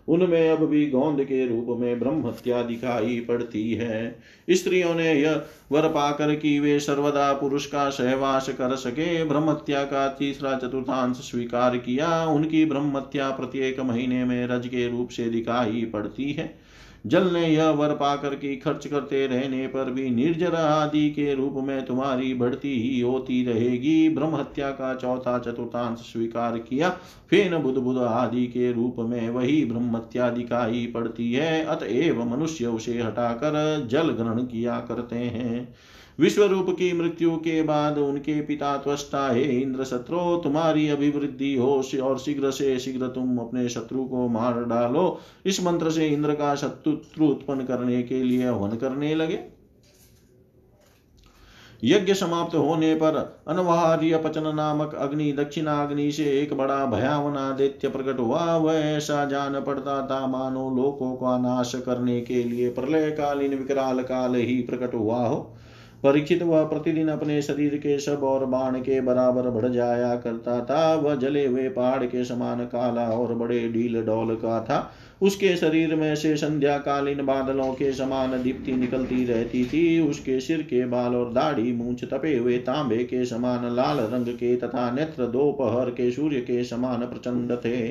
उनमें अब भी गोंद के रूप में ब्रह्म हत्या दिखाई पड़ती है। स्त्रियों ने यह वर पाकर कि वे सर्वदा पुरुष का सहवास कर सके। ब्रह्मत्या का तीसरा चतुर्थांश स्वीकार किया। उनकी ब्रह्मत्या प्रत्येक महीने में रज के रूप से दिखाई पड़ती है। जल ने यह वर पाकर की खर्च करते रहने पर भी निर्जर आदि के रूप में तुम्हारी बढ़ती ही होती रहेगी। ब्रह्म हत्या का चौथा चतुर्थांश स्वीकार किया, फेन बुध बुध आदि के रूप में वही ब्रह्म हत्या दिखाई पड़ती है। अतएव मनुष्य उसे हटाकर जल ग्रहण किया करते हैं। विश्व रूप की मृत्यु के बाद उनके पिता त्वष्टा हे इंद्र शत्रु, तुम्हारी अभिवृद्धि हो और शीघ्र से शीघ्र तुम अपने शत्रु को मार डालो। इस मंत्र से इंद्र का शत्रु उत्पन्न करने के लिए हवन करने लगे। यज्ञ समाप्त होने पर अनवार्य पचन नामक अग्नि दक्षिणाग्नि से एक बड़ा भयावना दैत्य प्रकट हुआ। वह ऐसा जान पड़ता था, मानो लोकों का नाश करने के लिए प्रलय कालीन विकराल काल ही प्रकट हुआ हो। परीक्षित वह प्रतिदिन अपने शरीर के सब और बाण के बराबर बढ़ जाया करता था। वह जले हुए पहाड़ के समान काला और बड़े ढील डोल का था। उसके शरीर में से संध्या कालीन बादलों के समान दीप्ति निकलती रहती थी। उसके सिर के बाल और दाढ़ी, मूछ तपे हुए तांबे के समान लाल रंग के तथा नेत्र दोपहर के सूर्य के समान प्रचंड थे।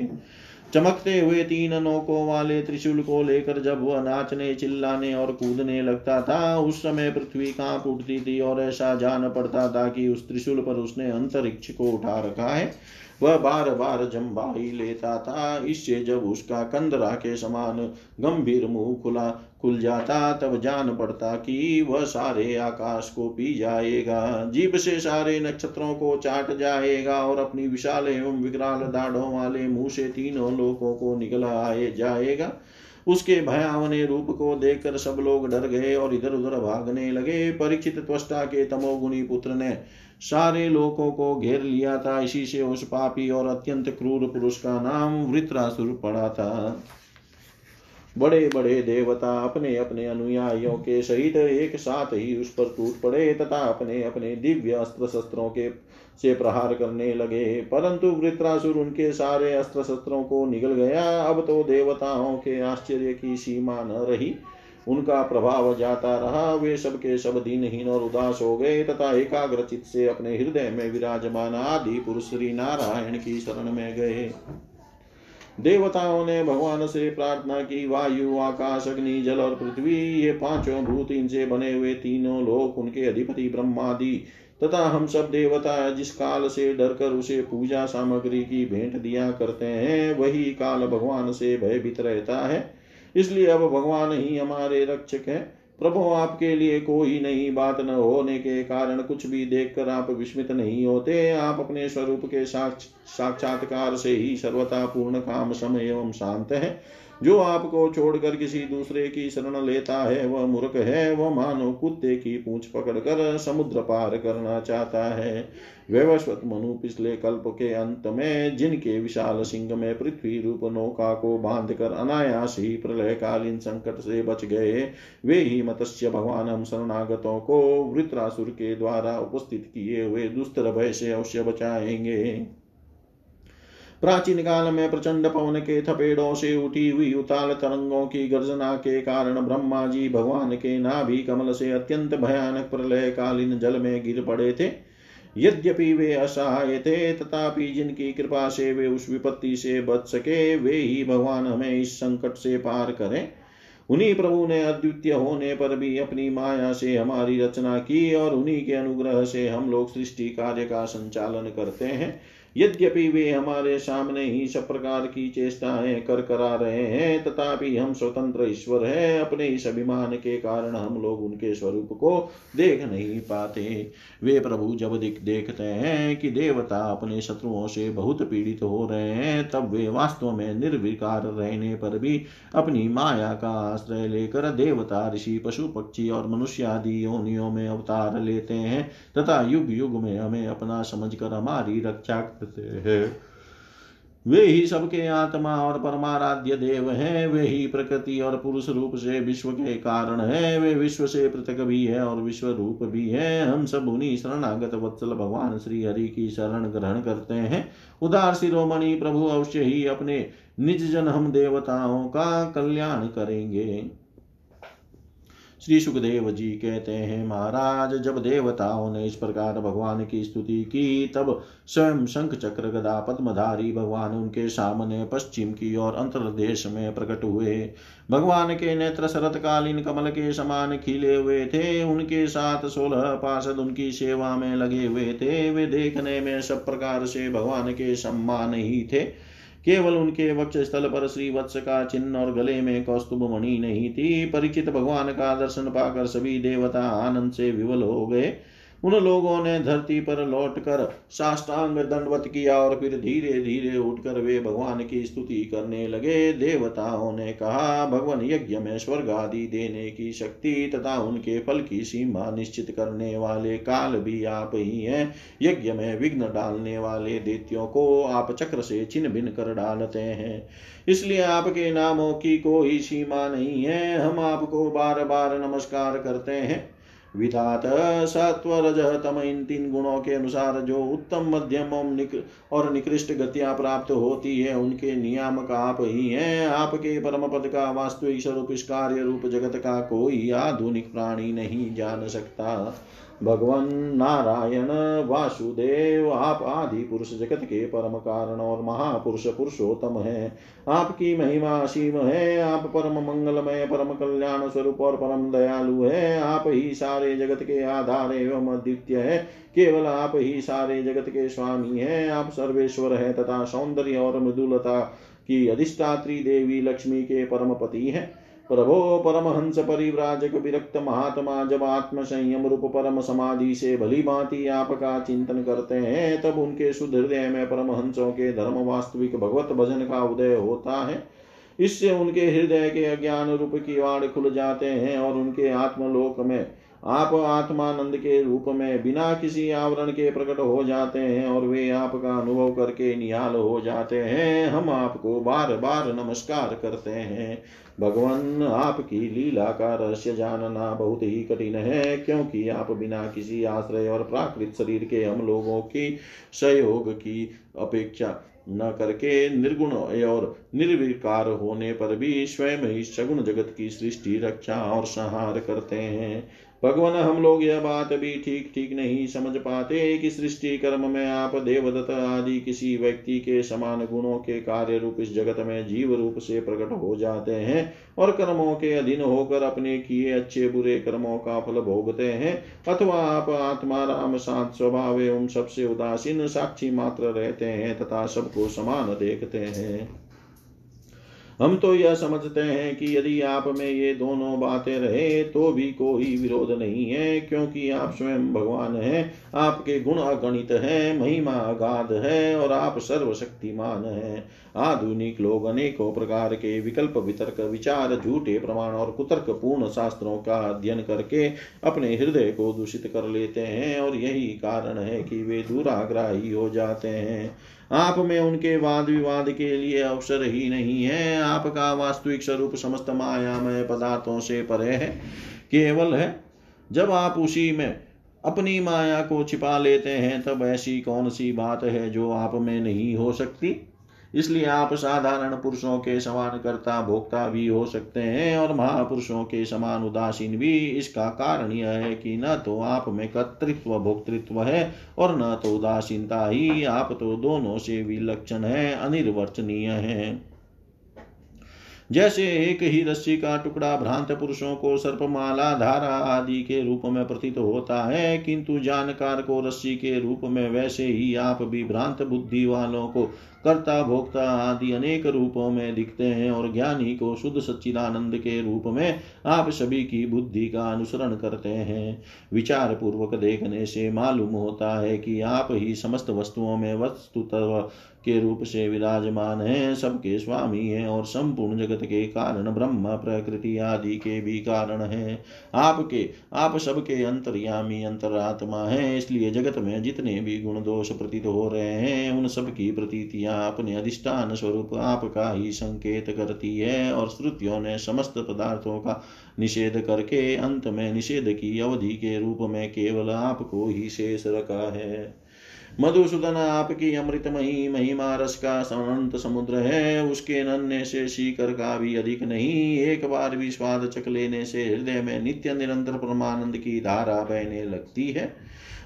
चमकते हुए तीन नौकों वाले त्रिशूल को लेकर जब वह नाचने, चिल्लाने और कूदने लगता था, उस समय पृथ्वी काँप उठती थी और ऐसा जान पड़ता था कि उस त्रिशूल पर उसने अंतरिक्ष को उठा रखा है। वह बार बार जम्बा ही लेता था। इससे जब उसका कंदरा के समान गंभीर मुँह खुला खुल जाता, तब जान पड़ता कि वह सारे आकाश को पी जाएगा। जीभ से सारे नक्षत्रों को चाट जाएगा और अपनी विशाल एवं विकराल दाढ़ों वाले मुँह से तीनों लोगों को निकल आए जाएगा। उसके भयावने रूप को देखकर सब लोग डर गए और इधर उधर भागने लगे। परीक्षित त्वष्टा के तमोगुणी पुत्र ने सारे लोगों को घेर लिया था। इसी से उस पापी और अत्यंत क्रूर पुरुष का नाम वृत्रासुर पड़ा था। बड़े बड़े देवता अपने अपने अनुयायियों के सहित एक साथ ही उस पर टूट पड़े तथा अपने अपने दिव्य अस्त्र शस्त्रों के से प्रहार करने लगे। परंतु वृत्रासुर उनके सारे अस्त्र शस्त्रों को निगल गया। अब तो देवताओं के आश्चर्य की सीमा न रही। उनका प्रभाव जाता रहा। वे सबके सब दिनहीन और उदास हो गए तथा एकाग्रचित से अपने हृदय में विराजमान आदि पुरुष श्री नारायण की शरण में गए। देवताओं ने भगवान से प्रार्थना की, वायु, आकाश, अग्नि, जल और पृथ्वी, ये पाँचों भूत इनसे बने हुए तीनों लोक उनके अधिपति ब्रह्मादि। तथा हम सब देवता जिस काल से डरकर उसे पूजा सामग्री की भेंट दिया करते हैं, वही काल भगवान से भयभीत रहता है। इसलिए अब भगवान ही हमारे रक्षक है। प्रभु, आपके लिए कोई नई बात न होने के कारण कुछ भी देखकर आप विस्मित नहीं होते। आप अपने स्वरूप के साक्ष साक्षात्कार से ही सर्वता पूर्ण, काम, समय एवं शांत है। जो आपको छोड़कर किसी दूसरे की शरण लेता है, वह मूर्ख है, वह मानो कुत्ते की पूंछ पकड़कर समुद्र पार करना चाहता है। वैवस्वत मनु पिछले कल्प के अंत में, जिनके विशाल सिंह में पृथ्वी रूप नौका को बाँध कर अनायास ही प्रलय कालीन संकट से बच गए, वे ही मत्स्य भगवान हम शरणागतों को वृत्रासुर के द्वारा उपस्थित किए हुए दुस्तर भय से अवश्य बचाएँगे। प्राचीन काल में प्रचंड पवन के थपेड़ों से उठी हुई उताल तरंगों की गर्जना के कारण ब्रह्मा जी भगवान के नाभि कमल से अत्यंत भयानक प्रलय कालीन जल में गिर पड़े थे। यद्यपि वे असहाय थे, तथापि जिनकी कृपा से वे उस विपत्ति से बच सके वे ही भगवान हमें इस संकट से पार करें, उन्हीं प्रभु ने अद्वितीय होने पर भी अपनी माया से हमारी रचना की और उन्हीं के अनुग्रह से हम लोग सृष्टि कार्य का संचालन करते हैं। यद्यपि वे हमारे सामने ही सब प्रकार की चेष्टाएँ कर करा रहे हैं, तथापि हम स्वतंत्र ईश्वर है, अपने इस अभिमान के कारण हम लोग उनके स्वरूप को देख नहीं पाते। वे प्रभु जब दिख देखते हैं कि देवता अपने शत्रुओं से बहुत पीड़ित हो रहे हैं, तब वे वास्तव में निर्विकार रहने पर भी अपनी माया का आश्रय लेकर देवता, ऋषि, पशु, पक्षी और मनुष्य आदि योनियों में अवतार लेते हैं, तथा युग युग में हमें अपना समझकर हमारी रक्षा करते हैं। वे ही सबके आत्मा और परमाराध्य देव हैं, वे ही प्रकृति और पुरुष रूप से विश्व के कारण है, वे विश्व से पृथक भी है और विश्व रूप भी है। हम सब उन्हीं शरणागत वत्सल भगवान श्री हरि की शरण ग्रहण करते हैं। उदार शिरोमणि प्रभु अवश्य ही अपने निज जन हम देवताओं का कल्याण करेंगे। श्री सुखदेव जी कहते हैं, महाराज, जब देवताओं ने इस प्रकार भगवान की स्तुति की, तब स्वयं शंख चक्र गदा पद्मधारी भगवान उनके सामने पश्चिम की ओर अंतरदेश में प्रकट हुए। भगवान के नेत्र शरतकालीन कमल के समान खिले हुए थे, उनके साथ सोलह पार्षद उनकी सेवा में लगे हुए थे। वे देखने में सब प्रकार से भगवान के सम्मान ही थे। केवल उनके वक्ष स्थल पर श्री वत्स का चिन्ह और गले में कौस्तुभ मणि नहीं थी, परिचित भगवान का दर्शन पाकर सभी देवता आनंद से विवल हो गए। उन लोगों ने धरती पर लौटकर साष्टांग दंडवत किया और फिर धीरे धीरे उठकर वे भगवान की स्तुति करने लगे। देवताओं ने कहा, भगवान यज्ञ में स्वर्ग आदि देने की शक्ति तथा उनके फल की सीमा निश्चित करने वाले काल भी आप ही हैं। यज्ञ में विघ्न डालने वाले दैत्यों को आप चक्र से छिन्न भिन्न कर डालते हैं। इसलिए आपके नामों की कोई सीमा नहीं है। हम आपको बार बार नमस्कार करते हैं। विधात सत्व रज तम इन तीन गुणों के अनुसार जो उत्तम, मध्यम और निकृष्ट गतियाँ प्राप्त होती है, उनके नियामक आप ही हैं। आपके परम पद का वास्तविक स्वरूप कार्य रूप जगत का कोई आधुनिक प्राणी नहीं जान सकता। भगवन नारायण, वासुदेव, आप आदि पुरुष जगत के परम कारण और महापुरुष पुरुषोत्तम है। आपकी महिमा असीम है, आप परम मंगलमय, परम कल्याण स्वरूप और परम दयालु है। आप ही सारे जगत के आधार एवं अद्वितीय है। केवल आप ही सारे जगत के स्वामी हैं। आप सर्वेश्वर है तथा सौंदर्य और मृदुलता की अधिष्ठात्री देवी लक्ष्मी के परम पति हैं। प्रभो परमहंस परिव्राजक विरक्त महात्मा जब आत्म संयम रूप परम समाधि से भली भांति आपका चिंतन करते हैं, तब उनके शुद्ध हृदय में परमहंसों के धर्म वास्तविक भगवत भजन का उदय होता है। इससे उनके हृदय के अज्ञान रूप की वाड़ खुल जाते हैं और उनके आत्मलोक में आप आत्मानंद के रूप में बिना किसी आवरण के प्रकट हो जाते हैं और वे आपका अनुभव करके निहाल हो जाते हैं। हम आपको बार बार नमस्कार करते हैं। भगवान, आपकी लीला का रहस्य जानना बहुत ही कठिन है, क्योंकि आप बिना किसी आश्रय और प्राकृत शरीर के हम लोगों की सहयोग की अपेक्षा न करके निर्गुण और निर्विकार होने पर भी स्वयं ही सगुण जगत की सृष्टि, रक्षा और संहार करते हैं। भगवान, हम लोग यह बात भी ठीक ठीक नहीं समझ पाते कि सृष्टि कर्म में आप देवदत्त आदि किसी व्यक्ति के समान गुणों के कार्य रूप इस जगत में जीव रूप से प्रकट हो जाते हैं और कर्मों के अधीन होकर अपने किए अच्छे बुरे कर्मों का फल भोगते हैं। अथवा आप आत्मा, राम, सात स्वभाव एवं सबसे उदासीन साक्षी मात्र रहते हैं तथा सबको समान देखते हैं। हम तो यह समझते हैं कि यदि आप में ये दोनों बातें रहे तो भी कोई विरोध नहीं है, क्योंकि आप स्वयं भगवान हैं, आपके गुण अगणित हैं, महिमा अगाध है, और आप सर्वशक्तिमान हैं। आधुनिक लोग अनेकों प्रकार के विकल्प, वितर्क, विचार, झूठे प्रमाण और कुतर्क पूर्ण शास्त्रों का अध्ययन करके अपने हृदय को दूषित कर लेते हैं, और यही कारण है कि वे दूराग्राही हो जाते हैं। आप में उनके वाद विवाद के लिए अवसर ही नहीं है। आपका वास्तविक स्वरूप समस्त मायामय पदार्थों से परे है, केवल है। जब आप उसी में अपनी माया को छिपा लेते हैं, तब ऐसी कौन सी बात है जो आप में नहीं हो सकती? इसलिए आप साधारण पुरुषों के समान कर्ता भोक्ता भी हो सकते हैं और महापुरुषों के समान उदासीन भी। इसका कारण यह है कि न तो आप में कर्तृत्व, भोक्तृत्व है और न तो उदासीनता ही। आप तो दोनों से विलक्षण है, अनिर्वचनीय है। जैसे एक ही रस्सी का टुकड़ा भ्रांत पुरुषों को सर्पमाला, धारा आदि के रूप में प्रतीत होता है, किंतु जानकार को रस्सी के रूप में वैसे ही आप भी भ्रांत बुद्धि वालों को कर्ता, भोक्ता आदि अनेक रूपों में दिखते हैं और ज्ञानी को शुद्ध सच्चिदानंद के रूप में आप सभी की बुद्धि का अनुसरण करते हैं। विचार पूर्वक देखने से मालूम होता है कि आप ही समस्त वस्तुओं में वस्तुतः के रूप से विराजमान है, सबके स्वामी है और संपूर्ण जगत के कारण ब्रह्म, प्रकृति आदि के भी कारण है। आपके, आप सबके अंतर्यामी अंतरात्मा है, इसलिए जगत में जितने भी गुण दोष प्रतीत हो रहे हैं, उन सब की प्रतीतियाँ अपने अधिष्ठान स्वरूप आपका ही संकेत करती है और श्रुतियों ने समस्त पदार्थों का निषेध करके अंत में निषेध की अवधि के रूप में केवल आपको ही शेष रखा है। मधुसूदन आपकी अमृतमयी महिमा रस का अनंत समुद्र है, उसके नन्हे से शीकर का भी अधिक नहीं। एक बार भी स्वाद चक लेने से हृदय में नित्य निरंतर परमानंद की धारा बहने लगती है।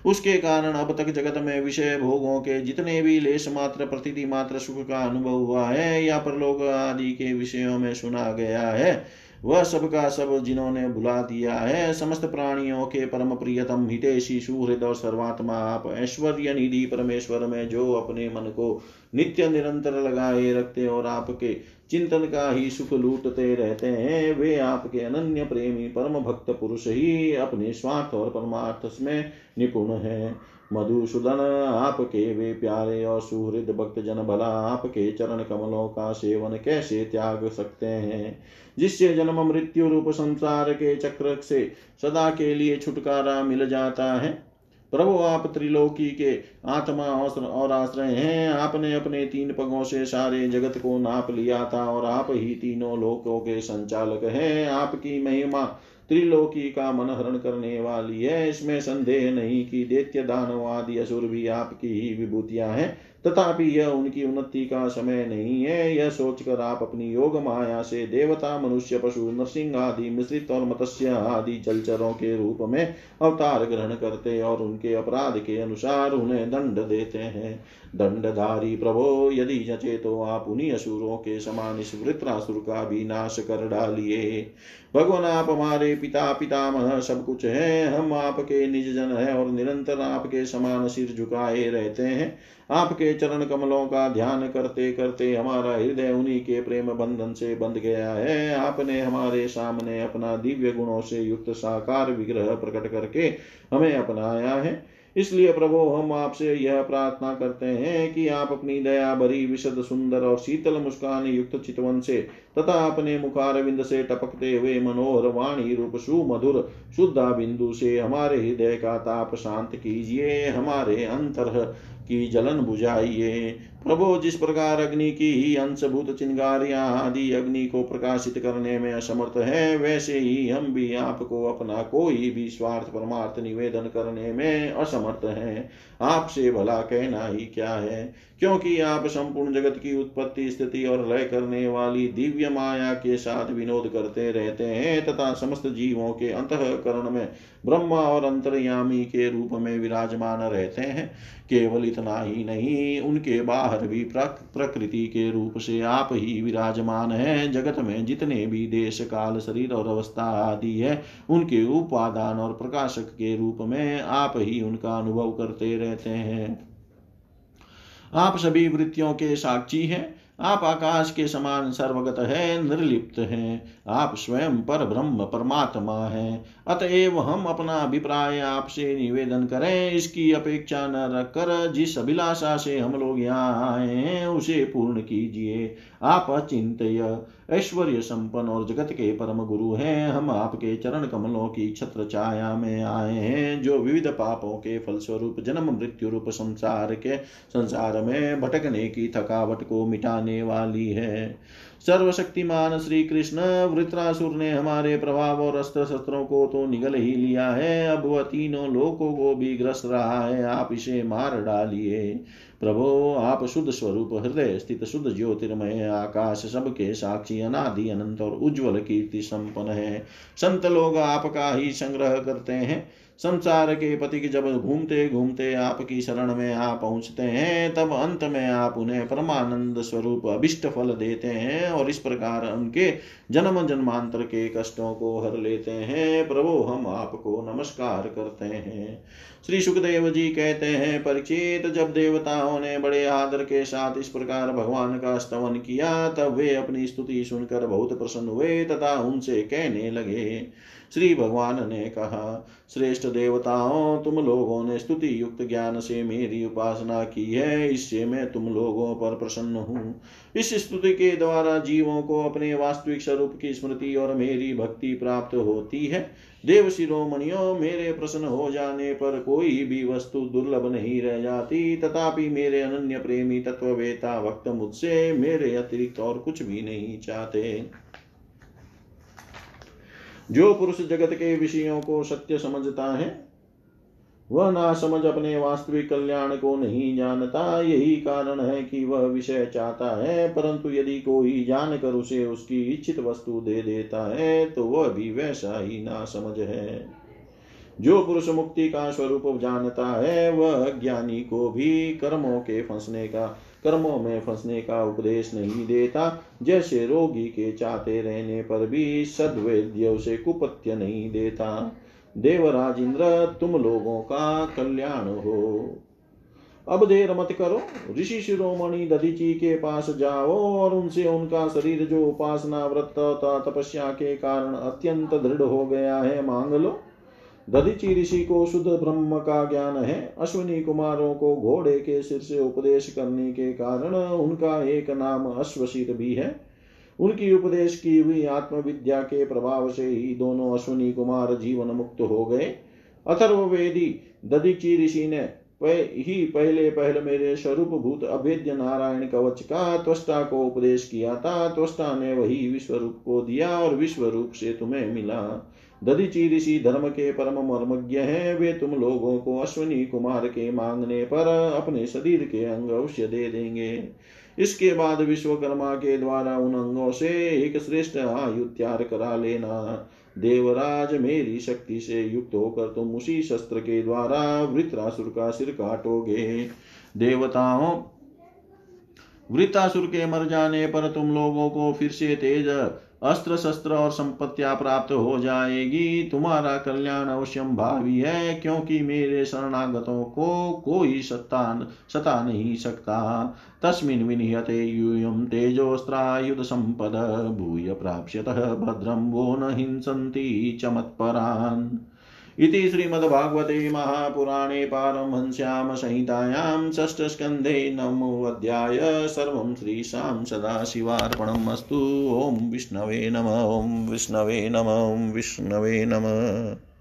उसके कारण अब तक जगत में विषय भोगों के जितने भी लेश मात्र प्रतिथि मात्र सुख का अनुभव हुआ है, या परलोक आदि के विषयों में सुना गया है वह सब का सब जिन्होंने भुला दिया है, समस्त प्राणियों के परम प्रियतम हितेशी, सुहृद और सर्वात्मा, आप ऐश्वर्य निधि परमेश्वर में जो अपने मन को नित्य निरंतर लगाए रखते और आपके चिंतन का ही सुख लूटते रहते हैं, वे आपके अनन्य प्रेमी परम भक्त पुरुष ही अपने स्वार्थ और परमार्थ में निपुण है। मधुसूदन, आपके वे प्यारे और सुहृद भक्त जन भला, आपके चरण कमलों का सेवन कैसे त्याग सकते हैं? जिससे जन्म, मृत्यु रूप संसार के चक्र से सदा के लिए छुटकारा मिल जाता है। प्रभु, आप त्रिलोकी के आत्मा और आश्रय हैं। आपने अपने तीन पगों से सारे जगत को नाप लिया था और आप ही तीनों लोकों के संचालक हैं। आपकी महिमा त्रिलोकी का मन हरण करने वाली है। इसमें संदेह नहीं कि दैत्य दानव आदि असुर भी आपकी ही विभूतियाँ हैं। तथापि यह उनकी उन्नति का समय नहीं है। यह सोचकर आप अपनी योग माया से देवता, मनुष्य, पशु, नरसिंह आदि, मिश्रित और मत्स्य आदि जलचरों के रूप में अवतार ग्रहण करते और उनके अपराध के अनुसार उन्हें दंड देते हैं। दंडधारी प्रभो, यदि जचे तो आप उन्हीं असुरों के समान इस वृत्रासुर का भी नाश कर डालिए। भगवान, आप हमारे पिता पितामह सब कुछ है। हम आपके निज जन है और निरंतर आपके समान सिर झुकाए रहते हैं। आपके चरण कमलों का ध्यान करते करते हमारा हृदय उन्हीं के प्रेम बंधन से बंध गया है। आपने हमारे सामने अपना दिव्य गुणों से युक्त साकार विग्रह प्रकट करके हमें अपनाया है। इसलिए प्रभु, हम आपसे यह प्रार्थना करते हैं कि आप अपनी दया भरी विशद सुंदर और शीतल मुस्कान युक्त चितवन से तथा अपने मुखार मुखारविंद से टपकते हुए मनोहर वाणी रूप सुमधुर, शुद्धा बिंदु से हमारे हृदय का ताप शांत कीजिए, हमारे अंतर की जलन बुझाइए। प्रभु, जिस प्रकार अग्नि की ही अंशभूत चिंगारियाँ आदि अग्नि को प्रकाशित करने में असमर्थ है, वैसे ही हम भी आपको अपना कोई भी स्वार्थ परमार्थ निवेदन करने में असमर्थ हैं। आपसे भला कहना ही क्या है? क्योंकि आप संपूर्ण जगत की उत्पत्ति, स्थिति और लय करने वाली दिव्य माया के साथ विनोद करते रहते हैं तथा समस्त जीवों के अंतकरण में ब्रह्मा और अंतर्यामी के रूप में विराजमान रहते हैं। केवल इतना ही नहीं, उनके बाहर भी प्रकृति के रूप से आप ही विराजमान हैं। जगत में जितने भी देश, काल, शरीर और अवस्था आदि है, उनके उपादान और प्रकाशक के रूप में आप ही उनका अनुभव करते रहते हैं। आप सभी वृत्तियों के साक्षी हैं। आप आकाश के समान सर्वगत है, निर्लिप्त हैं। आप स्वयं पर ब्रह्म परमात्मा हैं। अतएव हम अपना अभिप्राय आपसे निवेदन करें, इसकी अपेक्षा न रखकर जिस अभिलाषा से हम लोग यहाँ आए हैं, उसे पूर्ण कीजिए। आप अचिंत ऐश्वर्य संपन्न और जगत के परम गुरु हैं। हम आपके चरण कमलों की छत्र छाया में आए हैं, जो विविध पापों के फलस्वरूप जन्म, मृत्यु रूप संसार के संसार में भटकने की थकावट को मिटाने वाली है। सर्वशक्तिमान श्री कृष्ण वृत्रासुर ने हमारे प्रभाव और अस्त्र शस्त्रों को तो निगल ही लिया है। अब वह तीनों लोकों को भी ग्रस रहा है। आप इसे मार डालिए। प्रभो, आप शुद्ध स्वरूप, हृदय स्थित शुद्ध ज्योतिर्मय आकाश सबके साक्षी, अनादि, अनंत और उज्ज्वल कीर्ति संपन्न है। संत लोग आपका ही संग्रह करते हैं। संसार के पति की जब घूमते घूमते आपकी शरण में आ पहुँचते हैं, तब अंत में आप उन्हें परमानंद स्वरूप अभिष्ट फल देते हैं और इस प्रकार उनके जन्म जन्मांतर के कष्टों को हर लेते हैं। प्रभु, हम आपको नमस्कार करते हैं। श्री सुखदेव जी कहते हैं, परिचित जब देवताओं ने बड़े आदर के साथ इस प्रकार भगवान का स्तवन किया, तब वे अपनी स्तुति सुनकर बहुत प्रसन्न हुए तथा उनसे कहने लगे श्री भगवान ने कहा श्रेष्ठ देवताओं तुम लोगों ने स्तुति युक्त ज्ञान से मेरी उपासना की है, इससे मैं तुम लोगों पर प्रसन्न हूँ। इस स्तुति के द्वारा जीवों को अपने वास्तविक स्वरूप की स्मृति और मेरी भक्ति प्राप्त होती है। देव शिरोमणियों, मेरे प्रसन्न हो जाने पर कोई भी वस्तु दुर्लभ नहीं रह जाती। तथापि मेरे अनन्य प्रेमी तत्ववेता भक्त मुझसे मेरे अतिरिक्त और कुछ भी नहीं चाहते। जो पुरुष जगत के विषयों को सत्य समझता है, वह ना समझ अपने वास्तविक कल्याण को नहीं जानता। यही कारण है कि वह विषय चाहता है, परंतु यदि कोई जानकर उसे उसकी इच्छित वस्तु दे देता है तो वह भी वैसा ही ना समझ है। जो पुरुष मुक्ति का स्वरूप जानता है, वह ज्ञानी को भी कर्मों के फंसने का कर्मों में फंसने का उपदेश नहीं देता, जैसे रोगी के चाहते रहने पर भी सद्वैद्य उसे कुपत्य नहीं देता। देवराज इंद्र, तुम लोगों का कल्याण हो। अब देर मत करो, ऋषि शिरोमणि दधीची के पास जाओ और उनसे उनका शरीर जो उपासना व्रत तथा तपस्या के कारण अत्यंत दृढ़ हो गया है, मांग लो। दधीची ऋषि को शुद्ध ब्रह्म का ज्ञान है अश्विनी कुमारों को घोड़े के सिर से उपदेश करने के कारण उनका एक नाम अश्वशीर भी है। उनकी उपदेश की हुई आत्मविद्या के प्रभाव से ही दोनों अश्विनी कुमार जीवन मुक्त हो गए। अथर्वेदी दधिची ऋषि ने ही पहले पहले मेरे स्वरूप भूत अभेद्य नारायण कवच का त्वष्टा को उपदेश किया था। त्वष्टा ने वही विश्व रूप को दिया और विश्व रूप से तुम्हें मिला। दधिची ऋषि धर्म के परम मर्मज्ञ हैं वे तुम लोगों को अश्विनी कुमार के मांगने पर अपने शरीर के अंग अवश्य दे देंगे। इसके बाद विश्वकर्मा के द्वारा उन अंगों से एक श्रेष्ठ आयु तैयार करा लेना। देवराज मेरी शक्ति से युक्त होकर तुम उसी शस्त्र के द्वारा वृत्रासुर का सिर काटोगे। देवताओं वृतासुर के मर जाने पर तुम लोगों को फिर से तेज अस्त्र शस्त्र और संपत्तियाँ प्राप्त हो जाएगी। तुम्हारा कल्याण अवश्यम भावी है, क्योंकि मेरे शरणागतों को कोई सत्ता सता नहीं सकता। तस्मिन् विनियते यूयं तेजोस्त्रायुध संपद, भूय प्राप्स्यतः भद्रम वो न हिंसती चमत्परान्। इति श्रीमद्भागवते महापुराणे पारमहंस्यां संहितायां षष्ठस्कन्धे नमोऽध्याय सर्वं श्रीशां सदाशिवार्पणम् अस्तु ॐ विष्णवे नम, ॐ विष्णवे नम, ॐ विष्णवे नमः।